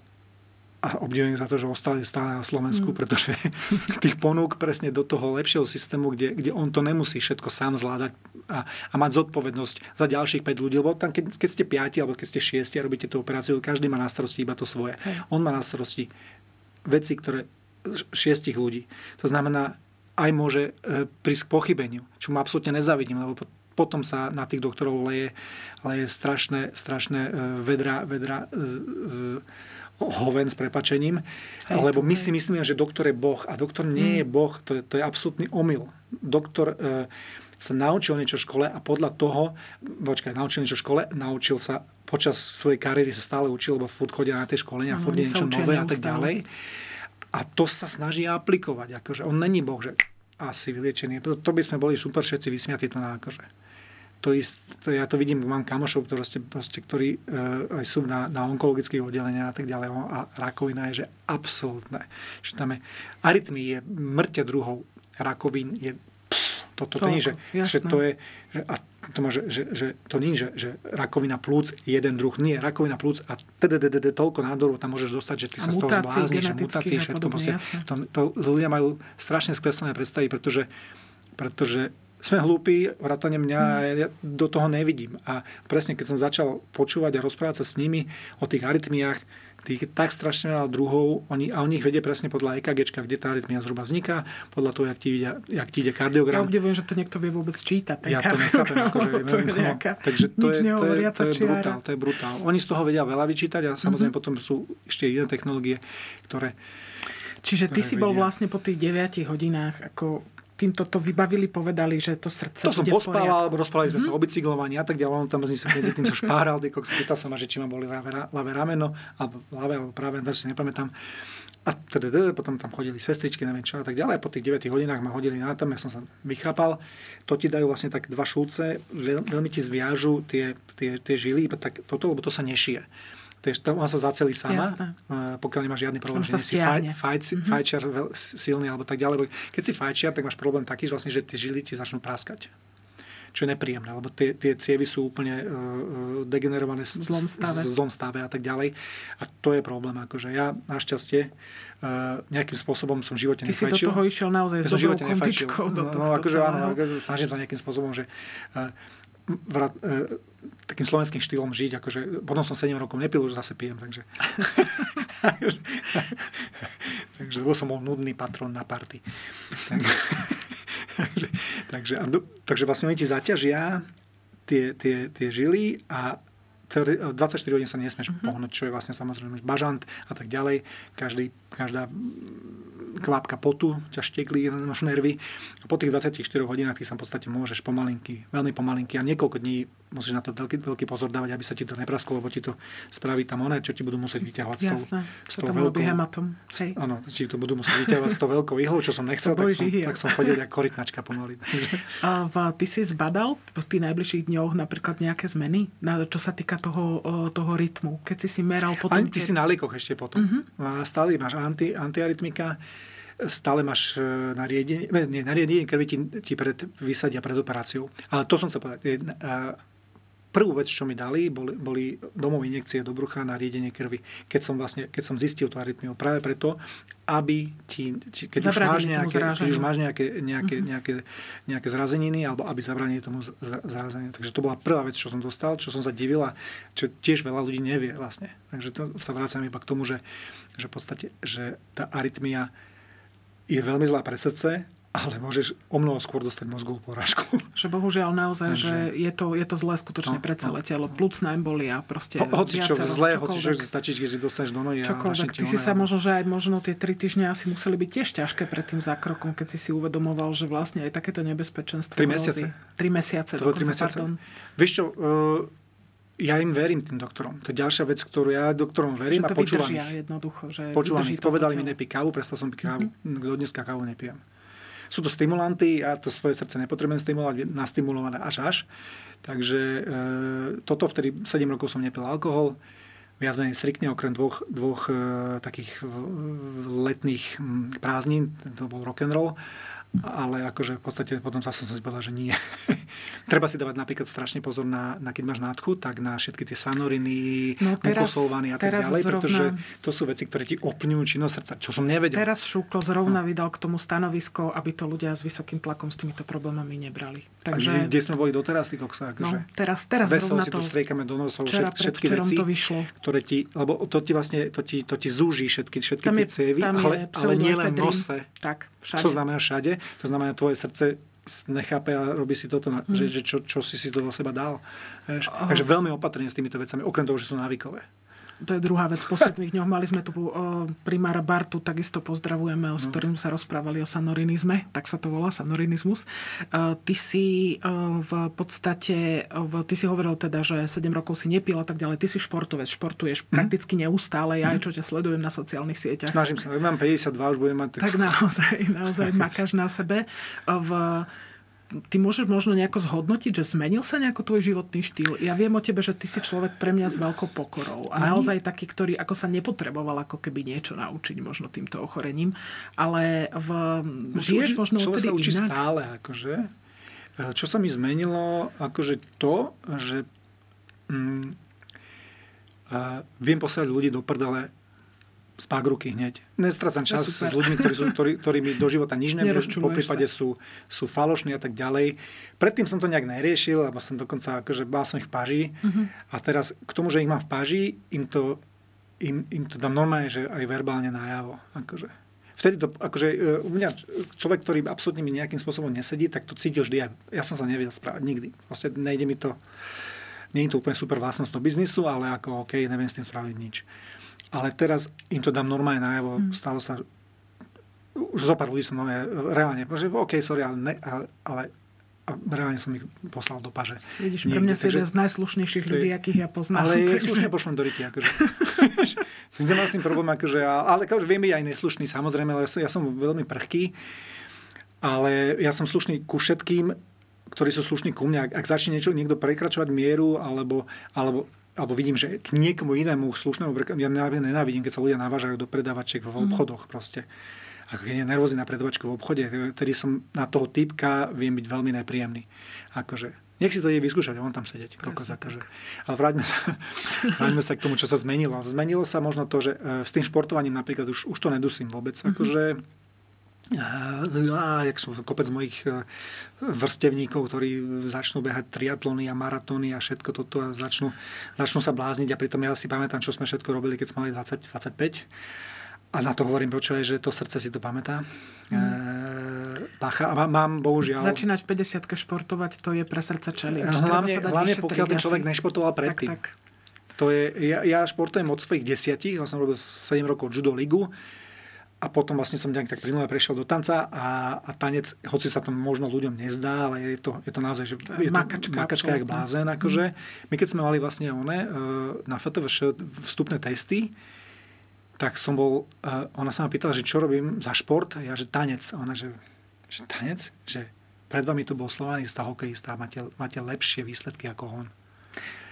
a obdivujem za to, že ostali stále na Slovensku, mm. pretože tých ponúk presne do toho lepšieho systému, kde, kde on to nemusí všetko sám zvládať a, a mať zodpovednosť za ďalších 5 ľudí, lebo tam keď, keď ste 5 alebo keď ste 6 a robíte tú operáciu, každý má na starosti iba to svoje. Hej. On má na starosti veci, ktoré šiestich ľudí. To znamená, aj môže e, prísť k pochybeniu, čo mu absolútne nezavidím, lebo potom sa na tých doktorov leje, leje strašné, strašné e, vedra, vedra e, hoven s prepačením. Lebo my si myslíme, že doktor je boh a doktor nie je boh, to je, to je absolútny omyl. Doktor e, sa naučil niečo v škole a podľa toho, počkaj, naučil niečo v škole, naučil sa počas svojej kariéry sa stále učil, lebo furt chodia na tie školenia, furt niečo nové a tak ďalej. A to sa snaží aplikovať. Akože on není boh, že asi vyliečený. To, to by sme boli super všetci vysmiatí to na akože to ist, to ja to vidím, mám kamošov, proste, proste, ktorí e, aj sú na, na onkologických oddeleniach a tak ďalej a rakovina je, že absolútne. Že tam je, arytmii je mŕťa druhov, rakovín je toto to, to nie, že, že to je, že, a to má, že, že, že to nie, že, že rakovina plúc jeden druh, nie, rakovina plúc a toľko nádorov tam môžeš dostať, že ty sa z toho zblázniš, že mutácie, všetko. Proste, to, to, ľudia majú strašne skreslené predstavy, pretože, pretože sme hlúpi, vrátane mňa, mm. ja do toho nevidím. A presne keď som začal počúvať a rozprávať sa s nimi o tých arytmiách, tých tak strašne veľa druhov oni, a oni ich vedia presne podľa EKG, kde tá arytmia zhruba vzniká, podľa toho, jak ti, ide, jak ti ide kardiogram. Ja obdivujem, že to niekto vie vôbec čítať. Ten ja to nechápem. Akože, to je nejaká, no, takže to je, to je, to je brutál, to je brutál. Oni z toho vedia veľa vyčítať a samozrejme mm-hmm. potom sú ešte iné technológie, ktoré Čiže ty si bol vlastne po tých 9 hodinách ako týmto to vybavili, povedali, že to srdce To som pospával, rozprávali sme mm-hmm. sa o bicyklovaní a tak ďalej. On tam medzi, tým sa špáral, pýtal sa ma, že či ma boli ľavé, ľavé rameno, alebo ľavé, alebo práve, si nepamätám. A teda, potom tam chodili sestričky, neviem čo a tak ďalej. Po tých 9 hodinách ma hodili na tom, ja som sa vychrapal. To ti dajú vlastne tak dva šulce, veľmi ti zviažu tie, tie, tie žily, tak toto, lebo to sa nešije to, on sa zacelí sama, Jasné. pokiaľ nemáš žiadny problém, že si faj, faj, mm-hmm. fajčiar silný alebo tak ďalej. Keď si fajčiar, tak máš problém taký, že, vlastne, že tie žily ti začnú praskať čo je nepríjemné, lebo tie, tie cievy sú úplne uh, degenerované v zlom stave. zlom stave a tak ďalej. A to je problém. Akože ja našťastie uh, nejakým spôsobom som v živote Ty nefajčil. si do toho išiel naozaj ja s dobrou kondičkou. Do no, no, akože áno, snažím sa nejakým spôsobom, že uh, vrat, uh, takým slovenským štýlom žiť. Akože, potom som 7 rokov nepil, už zase pijem. Takže, takže bol som bol nudný patron na party. takže, takže, a, takže vlastne oni ti zaťažia tie, tie, tie žily a 24 hodín sa nesmieš mm-hmm. pohnúť, čo je vlastne samozrejme bažant a tak ďalej. Každý, každá kvapka potu ťa štekli na nervy. A po tých 24 hodinách ty sa v podstate môžeš pomalinky, veľmi pomalinky a niekoľko dní musíš na to veľký, veľký pozor dávať, aby sa ti to neprasklo, lebo ti to spraví tam oné, čo ti budú musieť vyťahovať s tou, s tou veľkou... hematom. Hej. Áno, ti to budú musieť vyťahovať s tou veľkou ihlou, čo som nechcel, tak som, tak som chodil ako korytnačka pomaly. A ty si zbadal v tých najbližších dňoch napríklad nejaké zmeny, čo sa týka toho, toho rytmu? Keď si si meral potom... Ani ty keď... si na liekoch ešte potom. Uh-huh. Stále máš anti, antiarytmika stále máš e, nariadenie, nie, nariadenie krvi ti, ti pred, vysadia pred operáciou. Ale to som sa povedať. Prvú vec, čo mi dali, boli, boli domové injekcie do brucha na riedenie krvi. Keď som, vlastne, keď som zistil tú arytmiu. Práve preto, aby ti, keď, už máš nejaké, keď už máš nejaké, nejaké, mm-hmm. nejaké, nejaké zrazeniny, alebo aby zabranili tomu zrazeniu. Takže to bola prvá vec, čo som dostal, čo som sa divila, čo tiež veľa ľudí nevie vlastne. Takže to sa vracam iba k tomu, že, že v podstate, že tá arytmia je veľmi zlá pre srdce, ale môžeš o mnoho skôr dostať mozgovú porážku. Že bohužiaľ naozaj, Takže... že je to, je to zlé skutočne no, pre celé no, telo. Plúcna embolia, proste Ho, hoci čo zlé, hoci čo stačí, keď si dostaneš do nohy. Čokoľvek. Ty si sa možno, že aj možno tie tri týždne asi museli byť tiež ťažké pred tým zákrokom, keď si si uvedomoval, že vlastne aj takéto nebezpečenstvo Tri mesiace. Tri mesiace. To tri mesiace. Vieš čo, uh, ja im verím tým doktorom. To je ďalšia vec, ktorú ja doktorom verím že to a počúvam ich. jednoducho. Že počúvam ich. Povedali mi nepí kávu, prestal som piť kávu. Mm-hmm. Do dneska kávu nepijem. Sú to stimulanty, ja to svoje srdce nepotrebujem stimulovať, nastimulované až až. Takže e, toto vtedy 7 rokov som nepil alkohol, viac menej striktne, okrem dvoch, dvoch e, takých letných prázdnin, to bol rock and roll ale akože v podstate potom zase som si povedal, že nie. Treba si dávať napríklad strašne pozor na, na keď máš nádchu, tak na všetky tie sanoriny, no teraz, a tak ďalej, zrovna, pretože to sú veci, ktoré ti opňujú činnosť srdca, čo som nevedel. Teraz Šúkl zrovna no. vydal k tomu stanovisko, aby to ľudia s vysokým tlakom s týmito problémami nebrali. Takže, kde, kde sme boli doteraz, ty koksa? Akože, no, teraz, teraz zrovna to... tu striekame do nosov včera, všetky veci, to vyšlo. ktoré ti, lebo to ti vlastne, to ti, to ti zúži všetky, všetky tie cévy, ale, ale nie len nose. Tak, všade. Čo znamená všade. To znamená, tvoje srdce nechápe a robí si toto, mm. že, že čo, čo si si do seba dal. Oh. Takže veľmi opatrne s týmito vecami, okrem toho, že sú návykové to je druhá vec. V posledných dňoch mali sme tu o, primára Bartu, takisto pozdravujeme, o, s no. ktorým sa rozprávali o sanorinizme, tak sa to volá, sanorinizmus. Uh, ty si uh, v podstate, uh, ty si hovoril teda, že 7 rokov si nepil a tak ďalej. Ty si športovec, športuješ mm. prakticky neustále, ja mm. aj čo ťa sledujem na sociálnych sieťach. Snažím sa, mám 52, už budem mať... Tak, tak naozaj, naozaj makáš na sebe. V, ty môžeš možno nejako zhodnotiť, že zmenil sa nejako tvoj životný štýl? Ja viem o tebe, že ty si človek pre mňa s veľkou pokorou a naozaj taký, ktorý ako sa nepotreboval ako keby niečo naučiť možno týmto ochorením, ale v, no, žiješ možno odtedy sa učí inak? stále, akože. E, čo sa mi zmenilo, akože to, že mm, uh, viem posielať ľudí do prdele spák ruky hneď. Nestracam čas s ľuďmi, ktorí, sú, ktorí, ktorí mi do života nič neberú, po prípade sú, sú falošní a tak ďalej. Predtým som to nejak neriešil, lebo som dokonca, akože bál som ich v paži. Uh-huh. A teraz k tomu, že ich mám v paži, im to im, im to dám normálne, že aj verbálne najavo. Akože. Vtedy to, akože e, u mňa človek, ktorý absolútne mi nejakým spôsobom nesedí, tak to cítil vždy. Ja, ja som sa nevedel správať nikdy. Vlastne nejde mi to, nie je to úplne super vlastnosť do biznisu, ale ako OK, neviem s tým spraviť nič. Ale teraz im to dám normálne najavo. Mm. Stalo sa, už zo pár ľudí som máme reálne, že OK, sorry, ale, ne, ale, ale a reálne som ich poslal do paže. Vidíš, pre mňa si jeden z najslušnejších ľudí, akých ja poznám. Ale takže... slušne pošlem do ryti. Akože. Nemám s tým problém, akože, ale akože viem byť aj neslušný, samozrejme, ale ja som, ja som veľmi prchký. Ale ja som slušný ku všetkým, ktorí sú slušní ku mne. Ak, ak začne niečo, niekto prekračovať mieru, alebo, alebo alebo vidím, že k niekomu inému slušnému, ja nenávidím, keď sa ľudia navážajú do predávačiek v mhm. obchodoch proste ako keď je nervózny na predovačku v obchode, ktorý som na toho typka viem byť veľmi nepríjemný. Akože, nech si to je vyskúšať, on tam sedieť. Kokos, akože. Ale vráťme sa, vráťme sa k tomu, čo sa zmenilo. Zmenilo sa možno to, že e, s tým športovaním napríklad už, už to nedusím vôbec. Mm-hmm. Akože, a, jak sú kopec mojich e, vrstevníkov, ktorí začnú behať triatlony a maratóny a všetko toto a začnú, začnú sa blázniť a pritom ja si pamätám, čo sme všetko robili, keď sme mali 20-25 a na to hovorím, počúvaj, že to srdce si to pamätá. Mm. Pacha, a mám, bohužiaľ... Začínať v 50 športovať, to je pre srdce čeli. Hlavne, hlavne pokiaľ ten človek nešportoval predtým. Tak, tak. To je, ja, ja športujem od svojich desiatich, ja som robil 7 rokov judo ligu a potom vlastne som nejak tak plynule prešiel do tanca a, a tanec, hoci sa to možno ľuďom nezdá, ale je to, je to naozaj, že je makačka, to makačka jak blázen. Akože. My keď sme mali vlastne one, e, na FTV vstupné testy, tak som bol, uh, ona sa ma pýtala, že čo robím za šport, a ja, že tanec. A ona, že, že tanec? Že pred vami tu bol slovaný hokejista a máte, máte lepšie výsledky ako on.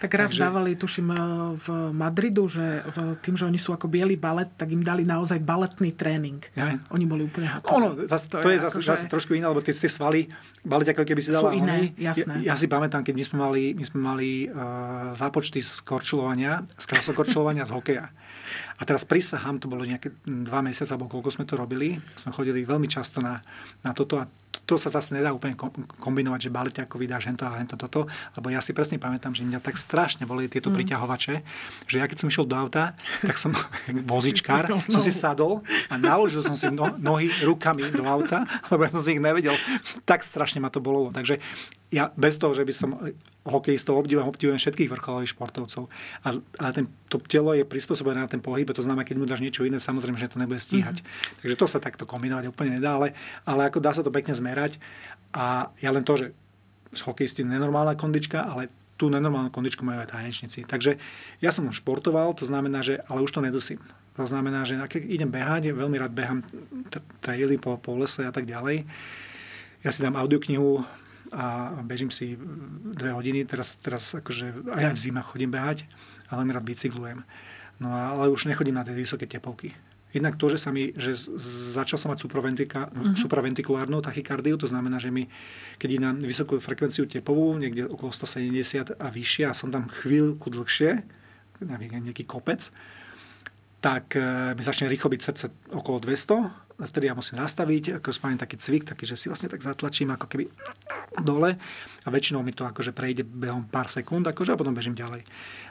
Tak raz Takže... dávali, tuším, e, v Madridu, že v tým, že oni sú ako biely balet, tak im dali naozaj baletný tréning. Ja. Oni boli úplne hotoví. Ono, zase, to, to je, je zase, že... zase trošku iné, lebo tie, tie svaly, balet ako keby si dala... Sú iné, oni, jasné. Ja, ja, si pamätám, keď my sme mali, my sme mali uh, zápočty z korčulovania, z krasokorčulovania z hokeja. A teraz prisahám, to bolo nejaké dva mesiace, alebo koľko sme to robili. Sme chodili veľmi často na, na toto a to, sa zase nedá úplne kombinovať, že balete ako vydáš hento a hento toto, lebo ja si presne pamätám, že mňa tak strašne boli tieto mm. priťahovače, že ja keď som išiel do auta, tak som vozičkár, som si sadol a naložil som si no, nohy rukami do auta, lebo ja som si ich nevedel. Tak strašne ma to bolo. Takže ja bez toho, že by som hokejistov obdivujem, obdivujem všetkých vrcholových športovcov. A, a ten, to telo je prispôsobené na ten pohyb, to znamená, keď mu dáš niečo iné, samozrejme, že to nebude stíhať. Mm-hmm. Takže to sa takto kombinovať úplne nedá, ale, ale ako dá sa to pekne zmerať. A ja len to, že s hokejistým nenormálna kondička, ale tú nenormálnu kondičku majú aj tanečníci. Takže ja som športoval, to znamená, že ale už to nedusím. To znamená, že keď idem behať, veľmi rád behám traily po, po lese a tak ďalej. Ja si dám audioknihu, a bežím si dve hodiny. Teraz, teraz akože aj ja v zima chodím behať, ale rád bicyklujem. No a, ale už nechodím na tie vysoké tepovky. Jednak to, že, sa mi, že začal som mať uh-huh. supraventrikulárnu tachykardiu, to znamená, že mi, keď na vysokú frekvenciu tepovú, niekde okolo 170 a vyššie, a som tam chvíľku dlhšie, nejaký kopec, tak e, mi začne rýchlo byť srdce okolo 200 vtedy ja musím nastaviť, ako spravím taký cvik, taký, že si vlastne tak zatlačím ako keby dole a väčšinou mi to akože prejde behom pár sekúnd akože, a potom bežím ďalej.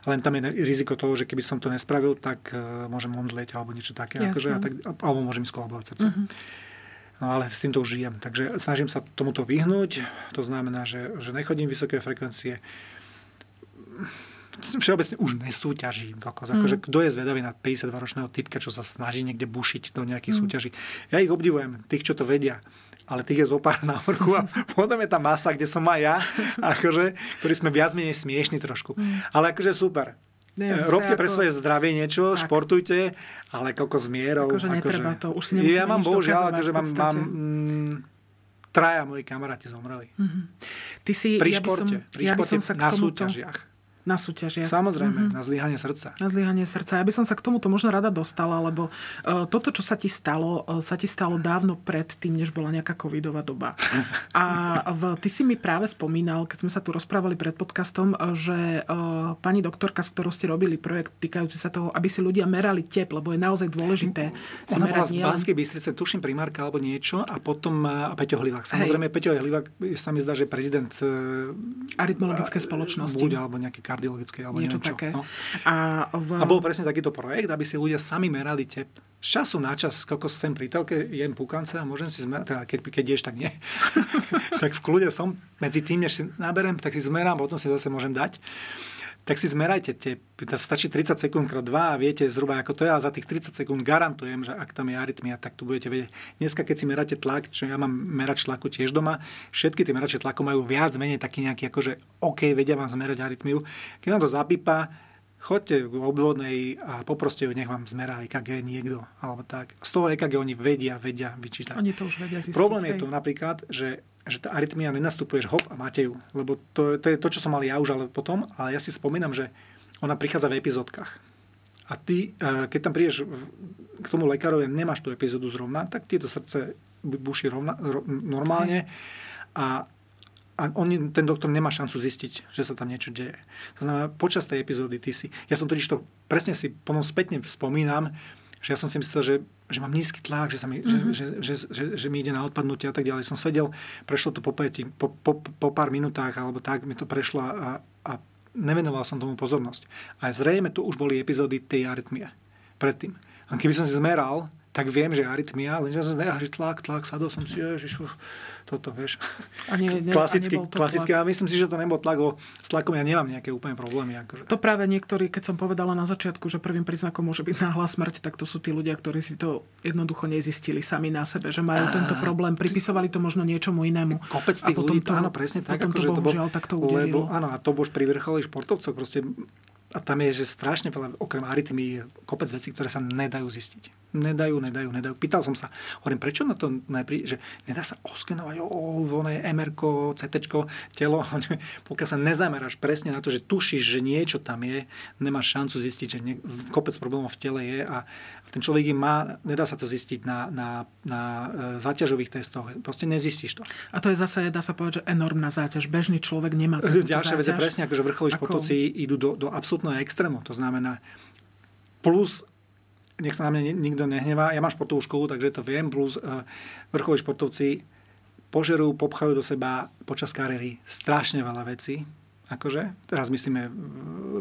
Len tam je riziko toho, že keby som to nespravil, tak uh, môžem omdlieť alebo niečo také, akože, a tak, alebo môžem skolabovať srdce. Uh-huh. No ale s týmto už žijem. Takže snažím sa tomuto vyhnúť. To znamená, že, že nechodím vysoké frekvencie všeobecne už nesúťažím. Kokos. Akože, mm. kto je zvedavý na 52-ročného typka, čo sa snaží niekde bušiť do nejakých mm. súťaží. Ja ich obdivujem, tých, čo to vedia ale tých je zo pár na vrchu a potom je tá masa, kde som aj ja, akože, ktorí sme viac menej smiešni trošku. Mm. Ale akože super. Nie, Robte pre svoje zdravie niečo, tak. športujte, ale koľko s mierou. Akože akože, to, už si Ja mám bohužiaľ, akože mám, mám mm, traja moji kamaráti zomreli. Mm-hmm. Ty si, pri ja športe, som, pri športe ja som sa na tomuto... súťažiach. Na súťažiach. Samozrejme, mm-hmm. na zlyhanie srdca. Na zlyhanie srdca. Ja by som sa k tomuto možno rada dostala, lebo uh, toto, čo sa ti stalo, uh, sa ti stalo dávno pred tým, než bola nejaká covidová doba. A v, ty si mi práve spomínal, keď sme sa tu rozprávali pred podcastom, uh, že uh, pani doktorka, s ktorou ste robili projekt týkajúci sa toho, aby si ľudia merali tep, lebo je naozaj dôležité si Ona merať bola z Banskej Bystrice, tuším primárka alebo niečo a potom uh, Peťo Hlivák. Samozrejme, Hej. Peťo Hlivák sa mi zdá, že prezident uh, arytmologické spoločnosti. Bude, alebo nejaký kardiologickej alebo Niečo neviem čo. také. No. A, v... A bol presne takýto projekt, aby si ľudia sami merali tep. Z času na čas, koľko sem pri telke, jem pukance a môžem si zmerať, teda keď, keď ješ, tak nie. tak v kľude som, medzi tým, než si naberem, tak si zmerám, potom si zase môžem dať tak si zmerajte tie, stačí 30 sekúnd krát 2 a viete zhruba ako to je, ale za tých 30 sekúnd garantujem, že ak tam je arytmia, tak tu budete vedieť. Dneska, keď si meráte tlak, čo ja mám merač tlaku tiež doma, všetky tie merače tlaku majú viac menej taký nejaký, akože OK, vedia vám zmerať arytmiu. Keď vám to zapípa, chodte k obvodnej a poproste ju, nech vám zmerá EKG niekto, alebo tak. Z toho EKG oni vedia, vedia vyčítať. Oni to už vedia zistiť. Problém je to napríklad, že že tá arytmia nenastupuješ hop a máte ju. Lebo to, to je to, čo som mal ja už ale potom, ale ja si spomínam, že ona prichádza v epizódkach. A ty, eh, keď tam prídeš k tomu lekárovi a nemáš tú epizódu zrovna, tak ti to srdce bu- buší rovna, ro, normálne a, a on, ten doktor nemá šancu zistiť, že sa tam niečo deje. To znamená, počas tej epizódy ty si... Ja som totiž to presne si potom spätne spomínam, že ja som si myslel, že, že mám nízky tlak, že, sa mi, mm-hmm. že, že, že, že, že mi ide na odpadnutie a tak ďalej. Som sedel, prešlo to po, päti, po, po, po pár minútach alebo tak mi to prešlo a, a nevenoval som tomu pozornosť. A zrejme tu už boli epizódy tej arytmie predtým. A keby som si zmeral, tak viem, že arytmia, lenže som si že tlak, tlak, sadol som si, ježiš, uf, toto, vieš. A nie- a klasicky, nebol to klasicky, tlak. a myslím si, že to nebol tlak, lebo s tlakom ja nemám nejaké úplne problémy. Akože. To práve niektorí, keď som povedala na začiatku, že prvým príznakom môže byť náhla smrť, tak to sú tí ľudia, ktorí si to jednoducho nezistili sami na sebe, že majú tento problém, pripisovali to možno niečomu inému. kopec a tých potom ľudí, to, áno, presne tak, potom ako, to že to bol, bohužiaľ takto lebo, udelilo. áno, a to už pri vrcholých športovcoch proste, a tam je, že strašne veľa, okrem arytmii, je kopec vecí, ktoré sa nedajú zistiť. Nedajú, nedajú, nedajú. Pýtal som sa, hovorím, prečo na to najprí, že nedá sa oskenovať, o, ono je MR, CT, telo, pokiaľ sa nezameráš presne na to, že tušíš, že niečo tam je, nemáš šancu zistiť, že nie, kopec problémov v tele je a, a ten človek ich má, nedá sa to zistiť na, na, na e, záťažových testoch. Proste nezistíš to. A to je zase, dá sa povedať, že enormná záťaž. Bežný človek nemá takúto Ďalšia vec je presne, akože vrcholoví športovci idú do, do absolútneho extrému. To znamená, plus, nech sa na mňa ni- nikto nehnevá, ja mám športovú školu, takže to viem, plus uh, vrcholoví športovci požerú, popchajú do seba počas kariéry strašne veľa vecí. Akože, teraz myslíme e,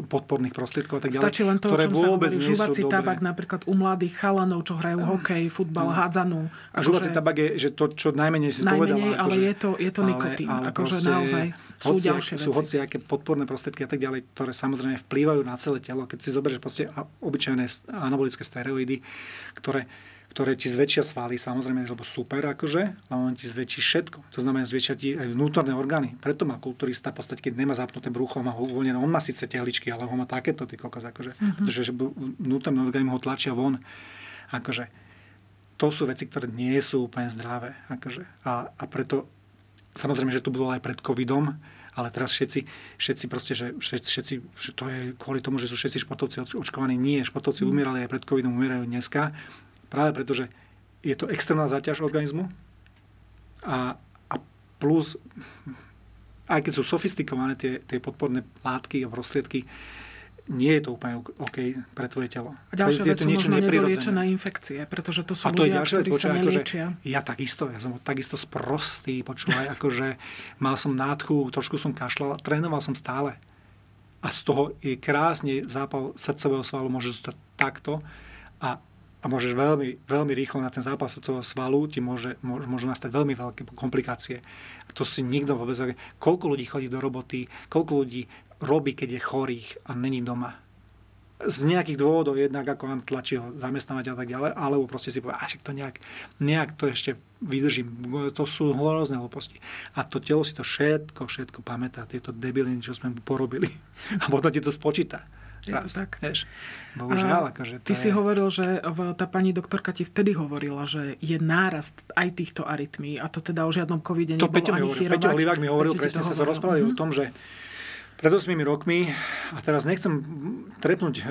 podporných prostriedkov a tak ďalej, Stačí len to, ktoré vôbec hovorí, nie sú žuvací dobré. tabak napríklad u mladých chalanov, čo hrajú hokej, futbal, hádzanú. A žuvací tabak je, že to, čo najmenej si Najmenej, povedala. ale akože- je to- je to nikotín. Akože naozaj sú hoci- ďalšie Sú veci. hociaké podporné prostriedky a tak ďalej, ktoré samozrejme vplývajú na celé telo. Keď si zoberieš proste obyčajné anabolické steroidy, ktoré, ktoré ti zväčšia svaly, samozrejme, lebo super, akože, ale on ti zväčší všetko. To znamená, zväčšia ti aj vnútorné orgány. Preto má kulturista v podstate, keď nemá zapnuté brucho, má ho uvoľnené. On má síce tehličky, ale ho má takéto, ty kokos, akože, Mhm. pretože vnútorné orgány ho tlačia von. Akože, to sú veci, ktoré nie sú úplne zdravé. Akože. A, a preto, samozrejme, že to bolo aj pred covidom, ale teraz všetci, všetci proste, že všetci, všetci, že to je kvôli tomu, že sú všetci športovci oč- očkovaní. Nie, športovci umierali aj pred covidom, umierajú dneska. Práve preto, že je to extrémna záťaž organizmu a, a plus, aj keď sú sofistikované tie, tie podporné látky a prostriedky, nie je to úplne OK pre tvoje telo. A ďalšia vec to sú možno nedoliečené infekcie, pretože to sú A to je ľudia, ďalšia ktorí sa počúvaj, akože, neliečia. ja takisto, ja som takisto sprostý, počúvaj, akože mal som nádchu, trošku som kašľal, trénoval som stále. A z toho je krásne zápal srdcového svalu, môže zostať takto a, a môžeš veľmi, veľmi rýchlo na ten zápal srdcového svalu ti môže, môže, môžu nastať veľmi veľké komplikácie. A to si nikto vôbec... Koľko ľudí chodí do roboty, koľko ľudí robí, keď je chorých a není doma z nejakých dôvodov, jednak ako vám tlačí ho zamestnávať a tak ďalej, alebo proste si povie, a však to nejak, nejak to ešte vydržím. To sú hrozné hlúposti. A to telo si to všetko, všetko pamätá, tieto debiliny, čo sme mu porobili. A potom ti to spočíta. Je to tak. Vieš? Bohužiaľ, akože Ty je... si hovoril, že v- tá pani doktorka ti vtedy hovorila, že je nárast aj týchto arytmí a to teda o žiadnom covide nebolo ani hovoril. Peťo Olivák mi hovoril, Peťo presne sa hovoril. rozprávali o Mhm. tom, že pred 8 rokmi, a teraz nechcem trepnúť e,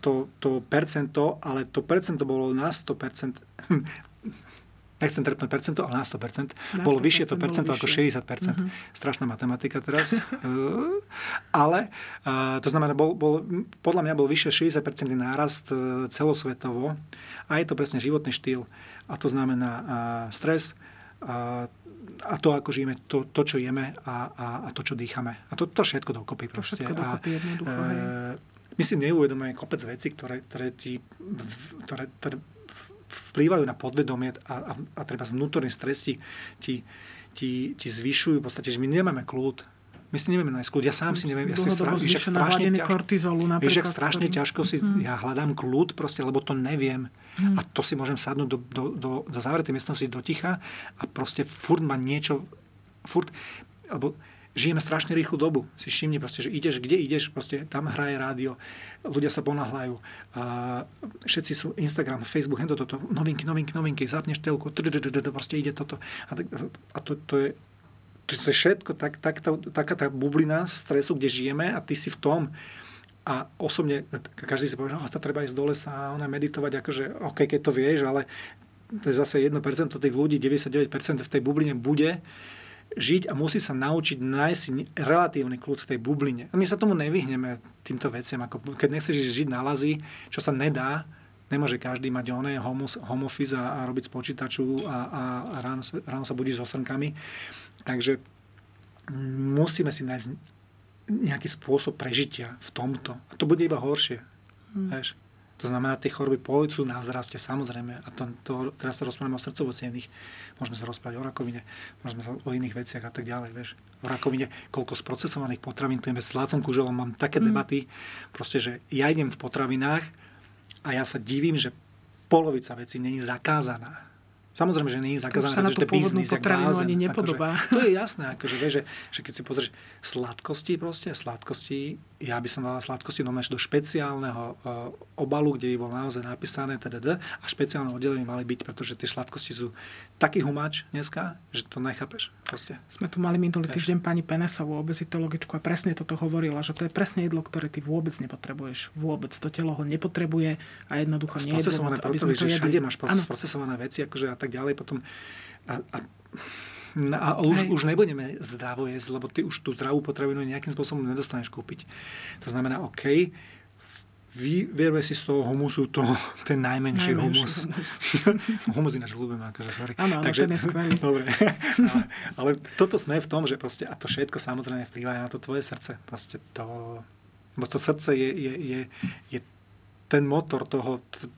to, to percento, ale to percento bolo na 100%, nechcem trepnúť percento, ale na 100%, Na bolo vyššie to 100% percento ako vyššie. 60%. Strašná matematika teraz. E, ale e, to znamená, bol, bol, podľa mňa bol vyššie 60% nárast celosvetovo a je to presne životný štýl. A to znamená stres, a, to, ako žijeme, to, to čo jeme a, a, a to, čo dýchame. A to, to všetko dokopy. To proste. všetko dokopy a, jednoducho. E, my si neuvedomujeme kopec vecí, ktoré, ktoré, ti, ktoré, ktoré vplývajú na podvedomie a, a, a treba vnútorný stres ti, ti, ti, ti zvyšujú. V podstate, že my nemáme kľud my si nevieme nájsť kľud. Ja sám si neviem. Ja si stra, vieš, strašne, ťaž, kortizolu napríklad. Vieš, strašne ktorý... ťažko si, mm. ja hľadám kľud, proste, lebo to neviem. Mm. A to si môžem sadnúť do, do, do, do zavretej miestnosti do ticha a proste furt ma niečo, furt, alebo žijeme strašne rýchlu dobu. Si všimni proste, že ideš, kde ideš, proste tam hraje rádio, ľudia sa ponáhľajú, všetci sú Instagram, Facebook, hento toto, novinky, novinky, novinky, zapneš telku, proste ide toto. A to, to je to, je všetko tak, tak, tá, taká tá bublina stresu, kde žijeme a ty si v tom. A osobne, každý si povie, že oh, to treba ísť do lesa a ona meditovať, akože OK, keď to vieš, ale to je zase 1% tých ľudí, 99% v tej bubline bude žiť a musí sa naučiť nájsť relatívny kľud v tej bubline. A my sa tomu nevyhneme týmto veciam. Ako keď nechceš žiť na lazy, čo sa nedá, nemôže každý mať oné home, office a, a robiť z počítaču a, a, a ráno, ráno sa budiť so srnkami Takže musíme si nájsť nejaký spôsob prežitia v tomto. A to bude iba horšie. Hmm. Vieš? To znamená, tie choroby pôjdu na vzraste, samozrejme. A to, to, teraz sa rozprávame o srdcovo môžeme sa rozprávať o rakovine, môžeme sa o iných veciach a tak ďalej. Vieš. O rakovine, koľko sprocesovaných potravín, tu s Lácom Kuželom, mám také hmm. debaty, proste, že ja idem v potravinách a ja sa divím, že polovica vecí není zakázaná Samozrejme, že nie je zakázané, to že to biznis, potravinu ani nepodobá. Akože, to je jasné, akože, vieš, že, že keď si pozrieš sladkosti proste, sladkosti, ja by som dala sladkosti no do špeciálneho uh, obalu, kde by bolo naozaj napísané tdd, a špeciálne oddelenie mali byť, pretože tie sladkosti sú taký humač dneska, že to nechápeš. Proste. Sme tu mali minulý týždeň pani Penesovú, obezitologičku, a presne toto hovorila, že to je presne jedlo, ktoré ty vôbec nepotrebuješ. Vôbec. To telo ho nepotrebuje a jednoducho nie je jedlo, aby sme to jedli. Máš sprocesované veci, akože a tak ďalej. Potom a, a No a už, už nebudeme zdravo jesť, lebo ty už tú zdravú potravinu nejakým spôsobom nedostaneš kúpiť. To znamená, OK, vyberme si z toho humusu to, ten najmenší, najmenší humus. Humus, humus ináč ľúbim, akože, sorry. Áno, Takže, ten je skvelý. Dobre. ale, ale toto sme v tom, že proste, a to všetko samozrejme vplýva aj na to tvoje srdce. Proste to, bo to srdce je, je, je, je ten motor toho, t-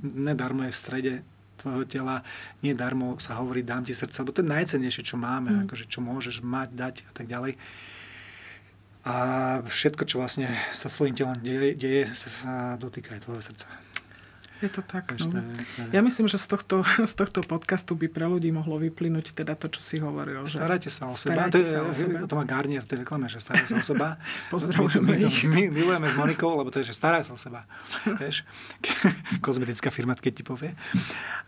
nedarmo je v strede tvojho tela. Nie darmo sa hovorí, dám ti srdce, lebo to je najcennejšie, čo máme, mm. akože čo môžeš mať, dať a tak ďalej. A všetko, čo vlastne sa svojím telom deje, deje sa dotýka aj tvojho srdca. Je to tak. No. Ja myslím, že z tohto, z tohto podcastu by pre ľudí mohlo vyplynúť teda to, čo si hovoril. Že starajte sa o seba. To, je, sa o seba. to má Garnier v tej reklame, že starajte sa o seba. Pozdravujeme my, my, my, milujeme s Monikou, lebo to je, že staraj sa o seba. Vieš? Kozmetická firma, keď ti povie.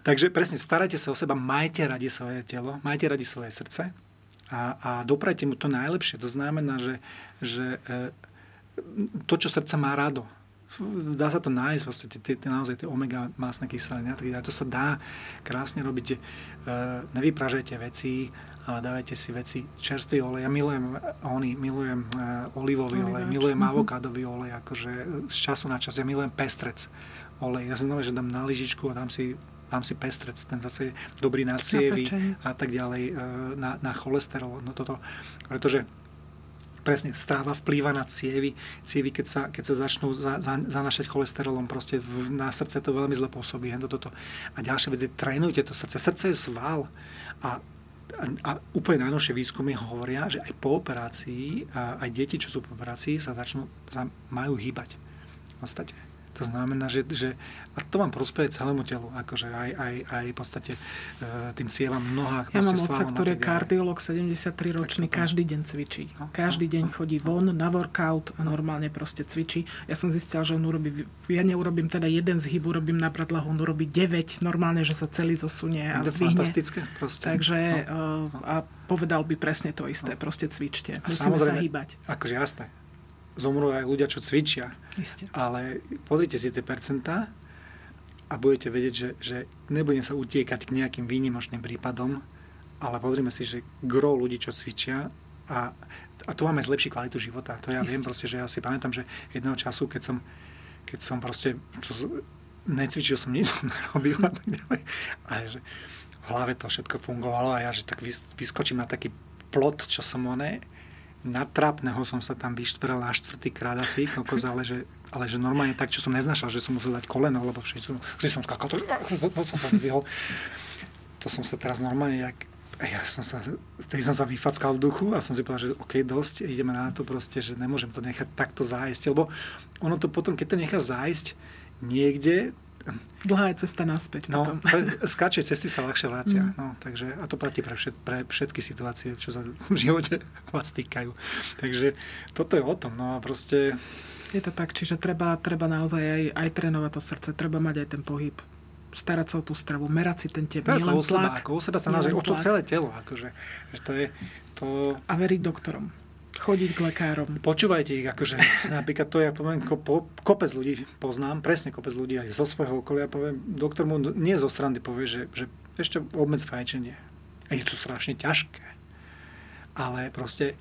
Takže presne, starajte sa o seba, majte radi svoje telo, majte radi svoje srdce a, a doprajte mu to najlepšie. To znamená, že, že e, to, čo srdce má rado, dá sa to nájsť, vlastne tie, tie, naozaj tie omega másne kyseliny a tak ďalej. To sa dá krásne robiť. E, nevypražajte veci, ale dávajte si veci čerstvý olej. Ja milujem oni, milujem e, olivový olej, milujem mm-hmm. avokádový olej, akože z času na čas. Ja milujem pestrec olej. Ja si znamená, že dám na lyžičku a dám si dám si pestrec, ten zase je dobrý na cievy a tak ďalej, e, na, na cholesterol, no toto, pretože presne stráva vplýva na cievy. Cievy, keď sa, keď sa začnú za, za, zanašať cholesterolom, proste v, na srdce to veľmi zle pôsobí. Hento, toto. A ďalšia vec je, trénujte to srdce. Srdce je sval a a, a úplne najnovšie výskumy hovoria, že aj po operácii, aj deti, čo sú po operácii, sa začnú, sa majú hýbať. V podstate. To znamená, že, že a to vám prospeje celému telu, akože aj, aj, aj v podstate e, tým cieľom mnoha. Ja mám otca, ktorý je kardiolog, 73 ročný, každý deň cvičí. No, každý deň chodí von na workout a normálne proste cvičí. Ja som zistil, že on urobí, ja neurobím teda jeden zhyb, urobím na pradlahu, on urobí 9, normálne, že sa celý zosunie a zdvihne. Fantastické proste. Takže no, no. a povedal by presne to isté, no. proste cvičte. A Musíme sa hýbať. Akože jasné, zomrú aj ľudia, čo cvičia. Isté. Ale pozrite si tie percentá a budete vedieť, že, že nebudem sa utiekať k nejakým výnimočným prípadom, ale pozrime si, že gro ľudí, čo cvičia a, a tu máme zlepší kvalitu života. To ja Isté. viem proste, že ja si pamätám, že jedného času, keď som, keď som proste necvičil som, nič som nerobil a tak ďalej. A že v hlave to všetko fungovalo a ja, že tak vyskočím na taký plot, čo som oné, na trapného som sa tam vyštvrel na štvrtý krát asi, kokos, ale že, ale že normálne tak, čo som neznašal, že som musel dať koleno, lebo všetci som, vždy som skakal, to, som sa zdvihol. To som sa teraz normálne, jak, ja som sa, vtedy som sa vyfackal v duchu a som si povedal, že OK, dosť, ideme na to proste, že nemôžem to nechať takto zájsť, lebo ono to potom, keď to nechá zájsť niekde, Dlhá je cesta naspäť. No, potom. skáče cesty sa ľahšie vrácia. Mm. No, takže, a to platí pre, všet, pre všetky situácie, čo sa v živote vás týkajú. Takže toto je o tom. No a proste... Je to tak, čiže treba, treba naozaj aj, aj trénovať to srdce, treba mať aj ten pohyb starať sa o tú stravu, merať si ten tep, nielen tlak. Seba, ako o seba sa náže, o to celé telo. Akože, že to je, to... A veriť doktorom chodiť k lekárom. Počúvajte ich, akože napríklad to ja poviem, ko, kopec ľudí poznám, presne kopec ľudí aj zo svojho okolia, poviem, doktor mu nie zo srandy povie, že, že ešte obmedz fajčenie. A je to strašne ťažké. Ale proste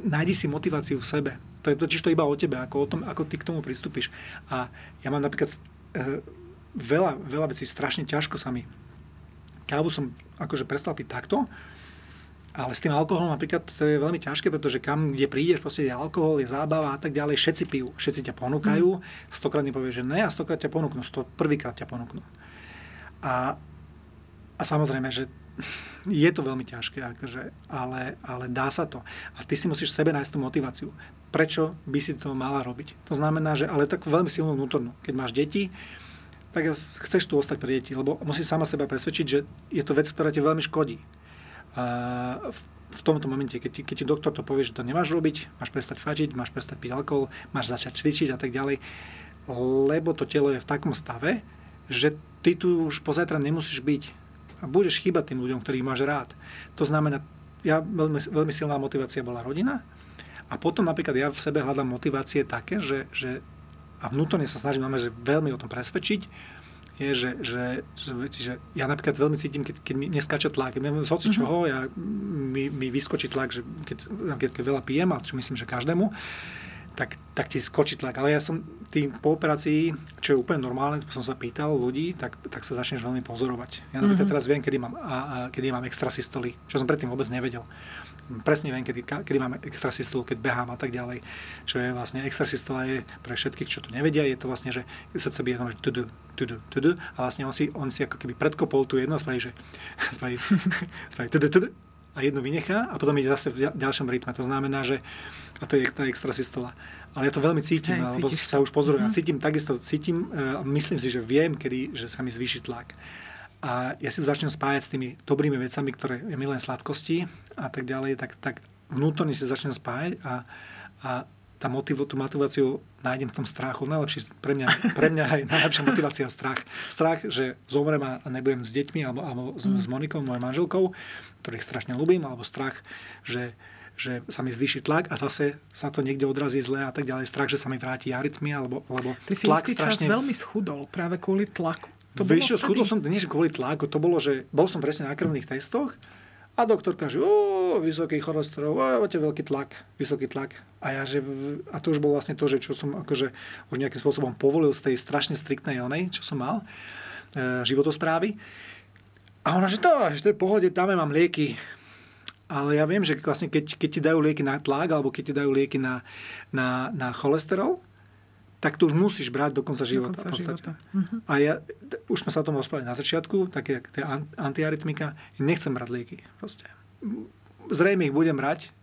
nájdi si motiváciu v sebe. To je totiž to iba o tebe, ako o tom, ako ty k tomu pristúpiš. A ja mám napríklad e, veľa, veľa vecí strašne ťažko sa mi. Kávu som akože prestal piť takto, ale s tým alkoholom napríklad to je veľmi ťažké, pretože kam, kde prídeš, proste je alkohol, je zábava a tak ďalej, všetci pijú, všetci ťa ponúkajú, mm. stokrát povie, že ne a stokrát ťa ponúknú, sto prvýkrát ťa ponúknú. A, a samozrejme, že je to veľmi ťažké, akože, ale, ale dá sa to. A ty si musíš sebe nájsť tú motiváciu. Prečo by si to mala robiť? To znamená, že ale tak veľmi silnú vnútornú. Keď máš deti, tak chceš tu ostať pri deti, lebo musíš sama seba presvedčiť, že je to vec, ktorá ti veľmi škodí v, v tomto momente, keď ti, keď ti doktor to povie, že to nemáš robiť, máš prestať fačiť, máš prestať piť alkohol, máš začať cvičiť a tak ďalej, lebo to telo je v takom stave, že ty tu už pozajtra nemusíš byť a budeš chýbať tým ľuďom, ktorých máš rád. To znamená, ja, veľmi, veľmi silná motivácia bola rodina a potom napríklad ja v sebe hľadám motivácie také, že, že a vnútorne sa snažím že veľmi o tom presvedčiť, je, že, že, že, veci, že ja napríklad veľmi cítim, keď, keď mi neskáča tlak, mi z hoci čoho, mm-hmm. ja, mi, mi vyskočí tlak, že keď, keď, keď veľa pijem, a čo myslím, že každému, tak, tak ti skočí tlak. Ale ja som tým po operácii, čo je úplne normálne, som sa pýtal ľudí, tak, tak sa začneš veľmi pozorovať. Ja napríklad mm-hmm. teraz viem, kedy mám, a, a, kedy mám extrasystoly, čo som predtým vôbec nevedel presne viem, kedy, kedy máme extrasystolu, keď behám a tak ďalej. Čo je vlastne, extrasystola je pre všetkých, čo to nevedia, je to vlastne, že srdce bije normálne tudu, tudu, tudu a vlastne on si, on si ako keby predkopol tú jednu a spraví, že spraví, spraví tudu, tudu a jednu vynechá a potom ide zase v ďalšom rytme. To znamená, že a to je tá extrasystola. Ale ja to veľmi cítim, Hej, alebo sa už pozorujem. Mm-hmm. Cítim takisto, cítim, uh, myslím si, že viem, kedy, že sa mi zvýši tlak a ja si začnem spájať s tými dobrými vecami, ktoré ja milujem sladkosti a tak ďalej, tak, tak vnútorne si začnem spájať a, a tá motivo, tú motiváciu nájdem v tom strachu. Najlepší, pre mňa, pre mňa aj najlepšia motivácia strach. Strach, že zomrem a nebudem s deťmi alebo, alebo s, mm. s Monikou, mojou manželkou, ktorých strašne ľúbim, alebo strach, že, že sa mi zvýši tlak a zase sa to niekde odrazí zle a tak ďalej. Strach, že sa mi vráti arytmia, alebo, alebo Ty si tlak istý strašne... čas veľmi schudol práve kvôli tlaku. To Vieš čo, schudol som, nie že kvôli tlaku, to bolo, že bol som presne na krvných testoch a doktorka, že o, vysoký cholesterol, o, máte veľký tlak, vysoký tlak. A ja, že, a to už bolo vlastne to, že čo som akože už nejakým spôsobom povolil z tej strašne striktnej onej, čo som mal, e, životosprávy. A ona, že to, že to je pohode, dáme mám lieky. Ale ja viem, že vlastne keď, keď ti dajú lieky na tlak, alebo keď ti dajú lieky na, na, na cholesterol, tak to už musíš brať do konca života. Do konca života. Uh-huh. A ja, už sme sa o tom rozprávali na začiatku, také tie antiarytmika, nechcem brať lieky. Proste. Zrejme ich budem brať,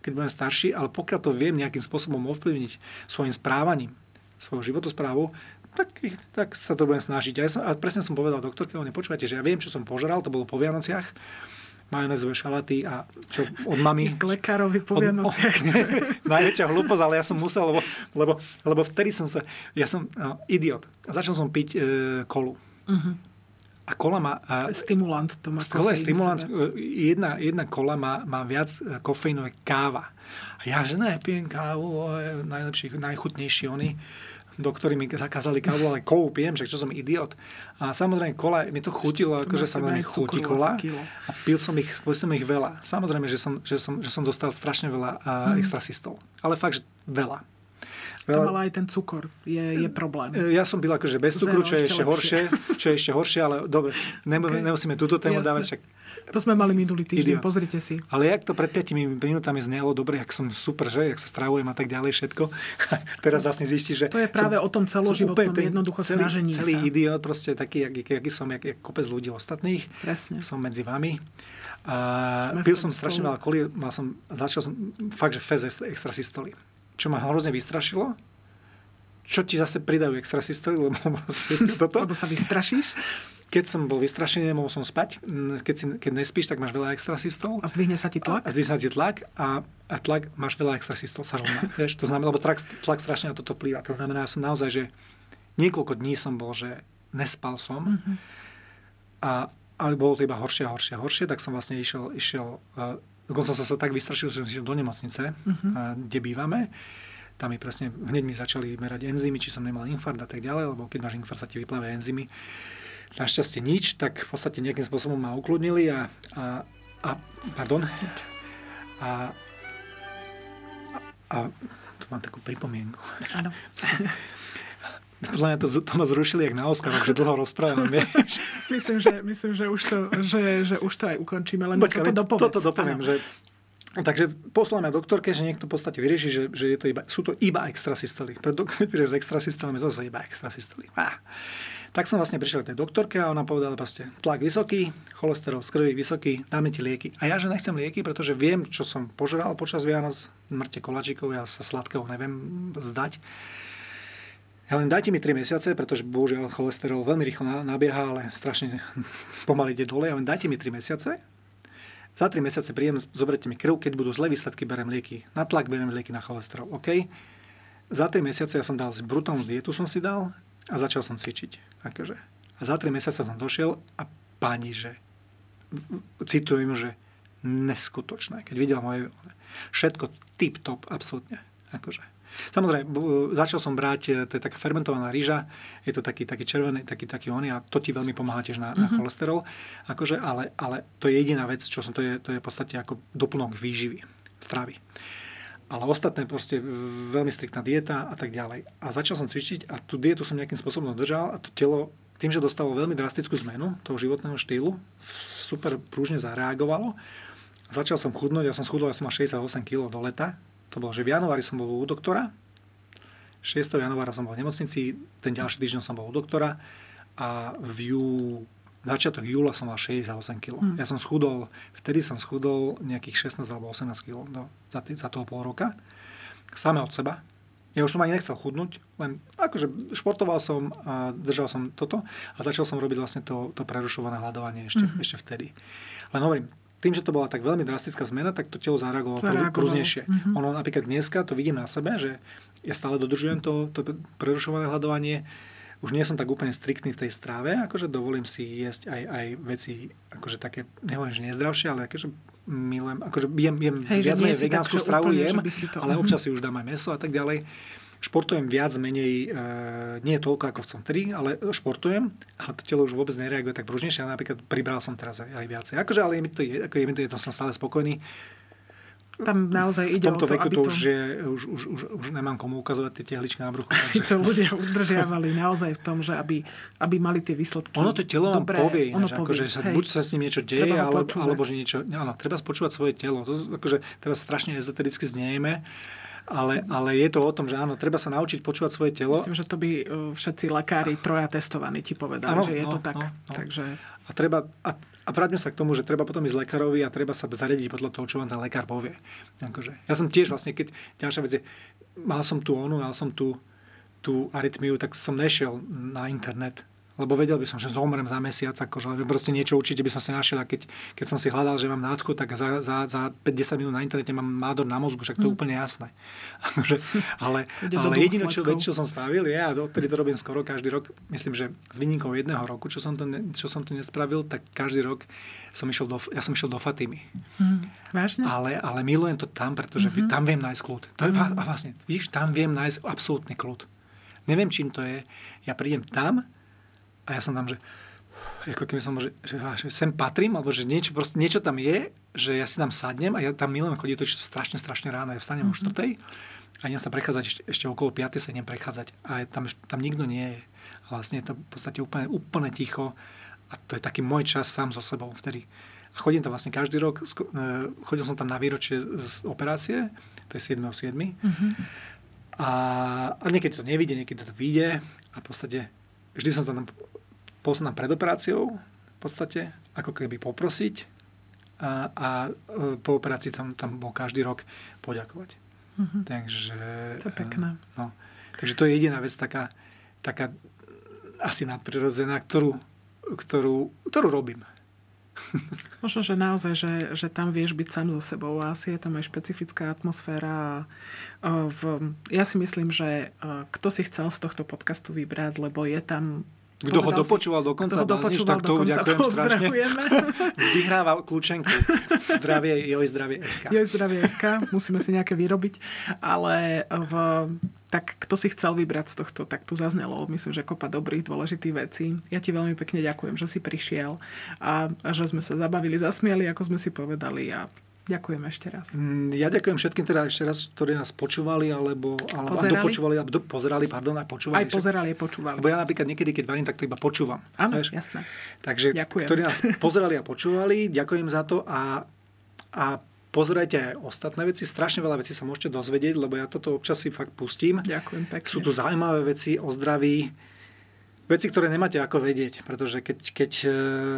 keď budem starší, ale pokiaľ to viem nejakým spôsobom ovplyvniť svojim správaním, svojou životosprávu, tak, tak sa to budem snažiť. A, ja som, a presne som povedal doktorke, nepočúvate, že ja viem, čo som požeral, to bolo po Vianociach, majonézové šalaty a čo od mami... Z lekárovi po Vianociach. Najväčšia hlúposť, ale ja som musel, lebo, lebo, lebo vtedy som sa... Ja som no, idiot. Začal som piť e, kolu. Uh-huh. A kola má... A, stimulant to má. Kola je stimulant. E, jedna, jedna kola má, má viac e, kofeínové káva. A ja, že nepijem kávu, najlepší, najchutnejší oni doktori mi zakázali kávu, ale kovú pijem, že čo som idiot. A samozrejme, kola, mi to chutilo, akože sa veľmi chutí kola. A pil som ich, pil som ich veľa. Samozrejme, že som, že som, že som dostal strašne veľa uh, extrasystov. Ale fakt, že veľa. To mala aj ten cukor, je, je problém. E, ja som byl akože bez cukru, čo je ešte horšie, čo je ešte horšie, ale dobre, okay. nemusíme túto tému Jasne. dávať, však to sme mali minulý týždeň, Idiot. pozrite si. Ale jak to pred 5 minútami znelo dobre, jak som super, že? Jak sa stravujem a tak ďalej, všetko. Teraz vlastne zistí, že... To je práve o tom celoživotnom jednoducho celý, snažení celý sa. idiot, proste taký, jak, jak, som, jak, jak kopec ľudí ostatných. Presne. Som medzi vami. A pil som strašne veľa kolí, mal som, začal som fakt, že fez extra systoli. Čo ma hrozne vystrašilo, čo ti zase pridajú extra lebo, toto. lebo sa vystrašíš? Keď som bol vystrašený, nemohol som spať. Keď, si, keď nespíš, tak máš veľa extrasystol. A zdvihne sa ti tlak? A zdvihne sa ti tlak a, a tlak, máš veľa extrasystol sa rovná. Vieš, to znamená, lebo tlak, tlak strašne na toto vplýva. To znamená, ja som naozaj, že niekoľko dní som bol, že nespal som. Mm-hmm. A, a bolo to iba horšie a horšie a horšie, tak som vlastne išiel, išiel uh, dokonca som sa tak vystrašil, že som išiel do nemocnice, mm-hmm. uh, kde bývame. Tam mi presne, hneď mi začali merať enzymy, či som nemal infarkt a tak ďalej, lebo keď máš infarkt, sa ti vyplavia enzymy našťastie nič, tak v podstate nejakým spôsobom ma ukludnili a, a, a pardon, a, a, a tu mám takú pripomienku. Áno. Podľa mňa to, to ma zrušili jak na Oscar, že dlho rozprávam, myslím, že, myslím, že, už to, že, že už to aj ukončíme, len Počka, toto dopovedz. Toto dopoviem, že Takže posláme doktorke, že niekto v podstate vyrieši, že, že je to iba, sú to iba extrasystoly. Pre doktor, s extrasystolami to sú iba extrasystoly. Ah. Tak som vlastne prišiel k tej doktorke a ona povedala proste, tlak vysoký, cholesterol z krvi vysoký, dáme ti lieky. A ja, že nechcem lieky, pretože viem, čo som požral počas Vianoc, mŕte koláčikov, ja sa sladkého neviem zdať. Ja len dajte mi 3 mesiace, pretože bohužiaľ cholesterol veľmi rýchlo nabieha, ale strašne pomaly ide dole. Ja len dajte mi 3 mesiace, za 3 mesiace príjem, zoberte mi krv, keď budú zlé výsledky, berem lieky. Na tlak berem lieky na cholesterol. OK? Za 3 mesiace ja som dal brutálnu dietu, som si dal, a začal som cvičiť. Akože. A za 3 mesiace som došiel a pani, že citujem, že neskutočné. Keď videla moje... Všetko tip-top, absolútne. Akože. Samozrejme, začal som brať, e, to je taká fermentovaná rýža, je to taký, taký červený, taký, taký oný a to ti veľmi pomáha tiež na, mm-hmm. na mhm. cholesterol. Akože, ale, ale to je jediná vec, čo som, to je, to je v podstate ako doplnok výživy, stravy ale ostatné proste veľmi striktná dieta a tak ďalej. A začal som cvičiť a tú dietu som nejakým spôsobom držal a to telo tým, že dostalo veľmi drastickú zmenu toho životného štýlu, super prúžne zareagovalo. Začal som chudnúť, ja som schudol, ja som mal 68 kg do leta. To bolo, že v januári som bol u doktora, 6. januára som bol v nemocnici, ten ďalší týždeň som bol u doktora a v jú, začiatok júla som mal 68 kg. Hmm. Ja som schudol, vtedy som schudol nejakých 16 alebo 18 kg do, za, tý, za toho pol roka. Same od seba. Ja už som ani nechcel chudnúť, len akože športoval som a držal som toto a začal som robiť vlastne to, to prerušované hľadovanie ešte, mm-hmm. ešte vtedy. Len hovorím, tým, že to bola tak veľmi drastická zmena, tak to telo zareagovalo prúznejšie. Mm-hmm. Ono napríklad dneska to vidím na sebe, že ja stále dodržujem to, to prerušované hľadovanie, už nie som tak úplne striktný v tej strave, akože dovolím si jesť aj, aj veci, akože také, nehovorím, že nezdravšie, ale akože milujem, akože jem, jem Hej, viac menej vegánsku stravu, jem, ale mhm. občas si už dám aj meso a tak ďalej. Športujem viac menej, e, nie toľko ako v som 3, ale športujem, ale to telo už vôbec nereaguje tak pružnejšie. Ja napríklad pribral som teraz aj, aj viacej. Akože, ale je mi to, je, ako je mi to, je to som stále spokojný tam naozaj ide v tomto o to, veku to, už, je, už, už, už, už nemám komu ukazovať tie tehličky na bruchu. Takže... to ľudia udržiavali naozaj v tom, že aby, aby mali tie výsledky Ono to telo vám povie, ono povie. Akože sa, buď sa s ním niečo deje, alebo, alebo že niečo... Áno, treba spočúvať svoje telo. To, akože, teraz strašne ezotericky zniejeme, ale, ale je to o tom, že áno, treba sa naučiť počúvať svoje telo. Myslím, že to by e, všetci lekári troja testovaní ti povedali, ano, že je no, to tak. No, no. Takže... A, treba, a, a vráťme sa k tomu, že treba potom ísť lekárovi a treba sa zariadiť podľa toho, čo vám ten lekár povie. Akože, ja som tiež vlastne, keď ďalšia vec je, mal som tú onu, mal som tú, tú arytmiu, tak som nešiel na internet lebo vedel by som, že zomrem za mesiac, akože, proste niečo určite by som si našiel a keď, keď som si hľadal, že mám nádchu, tak za, za, za 5-10 minút na internete mám nádor na mozgu, však to je mm. úplne jasné. Akože, ale ale jediné, čo, čo som spravil, je, a odtedy to robím skoro každý rok, myslím, že s výnimkou jedného roku, čo som to, ne, čo som to nespravil, tak každý rok som išiel do, ja som išiel do Fatimy. Mm, vážne? Ale, ale milujem to tam, pretože mm-hmm. tam viem nájsť kľud. To je mm. vlastne, víš, tam viem nájsť absolútny kľud. Neviem, čím to je. Ja prídem tam, a ja som tam, že ako keby som že, že, že sem patrím, alebo že niečo, proste, niečo tam je, že ja si tam sadnem a ja tam milujem chodiť to strašne, strašne ráno. Ja vstanem mm-hmm. o 4. Mhm. a idem sa prechádzať ešte, ešte okolo 5. sa idem prechádzať a tam, tam nikto nie je. A vlastne je to v podstate úplne, úplne ticho a to je taký môj čas sám so sebou vtedy. A chodím tam vlastne každý rok, e, chodil som tam na výročie z operácie, to je 7.7. Mm-hmm. A, a niekedy to nevidie, niekedy to vyjde a v podstate vždy som sa tam posunul pred operáciou v podstate, ako keby poprosiť a, a e, po operácii tam, tam bol každý rok poďakovať. Mm-hmm. Takže... To je pekné. No, takže to je jediná vec taká, taká asi nadprirodzená, ktorú, ktorú, ktorú robím. Možno, že naozaj, že, že tam vieš byť sám so sebou a asi je tam aj špecifická atmosféra. A v, ja si myslím, že kto si chcel z tohto podcastu vybrať, lebo je tam kto ho dopočúval do konca, ho dopočúval tak to ďakujem strašne. Vyhráva kľúčenku. Zdravie, joj, zdravie SK. Joj, zdravie SK. Musíme si nejaké vyrobiť. Ale v, tak kto si chcel vybrať z tohto, tak tu zaznelo, myslím, že kopa dobrých, dôležitých vecí. Ja ti veľmi pekne ďakujem, že si prišiel a, a že sme sa zabavili, zasmiali, ako sme si povedali a Ďakujem ešte raz. Mm, ja ďakujem všetkým teda ešte raz, ktorí nás počúvali, alebo, alebo pozerali? dopočúvali, alebo do, pozerali, pardon, a počúvali. Aj pozerali, aj počúvali. Lebo ja napríklad niekedy, keď varím, tak to iba počúvam. Áno, jasné. Takže, ďakujem. ktorí nás pozerali a počúvali, ďakujem za to a, a pozerajte aj ostatné veci. Strašne veľa vecí sa môžete dozvedieť, lebo ja toto občas si fakt pustím. Ďakujem pekne. Sú tu zaujímavé veci o zdraví, veci, ktoré nemáte ako vedieť, pretože keď, keď e,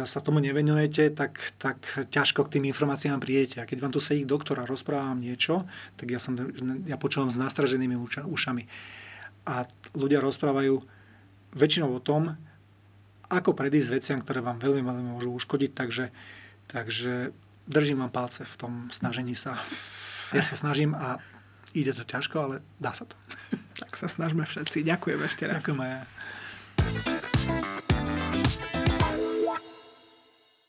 sa tomu nevenujete, tak, tak ťažko k tým informáciám prídete. A keď vám tu sedí doktor a rozprávam niečo, tak ja, som, ja počúvam s nastraženými ušami. A ľudia rozprávajú väčšinou o tom, ako predísť veciam, ktoré vám veľmi, veľmi môžu uškodiť. Takže, takže držím vám palce v tom snažení sa. Ja sa snažím a ide to ťažko, ale dá sa to. Tak sa snažme všetci. Ďakujem ešte raz. Ďakujem aj ja.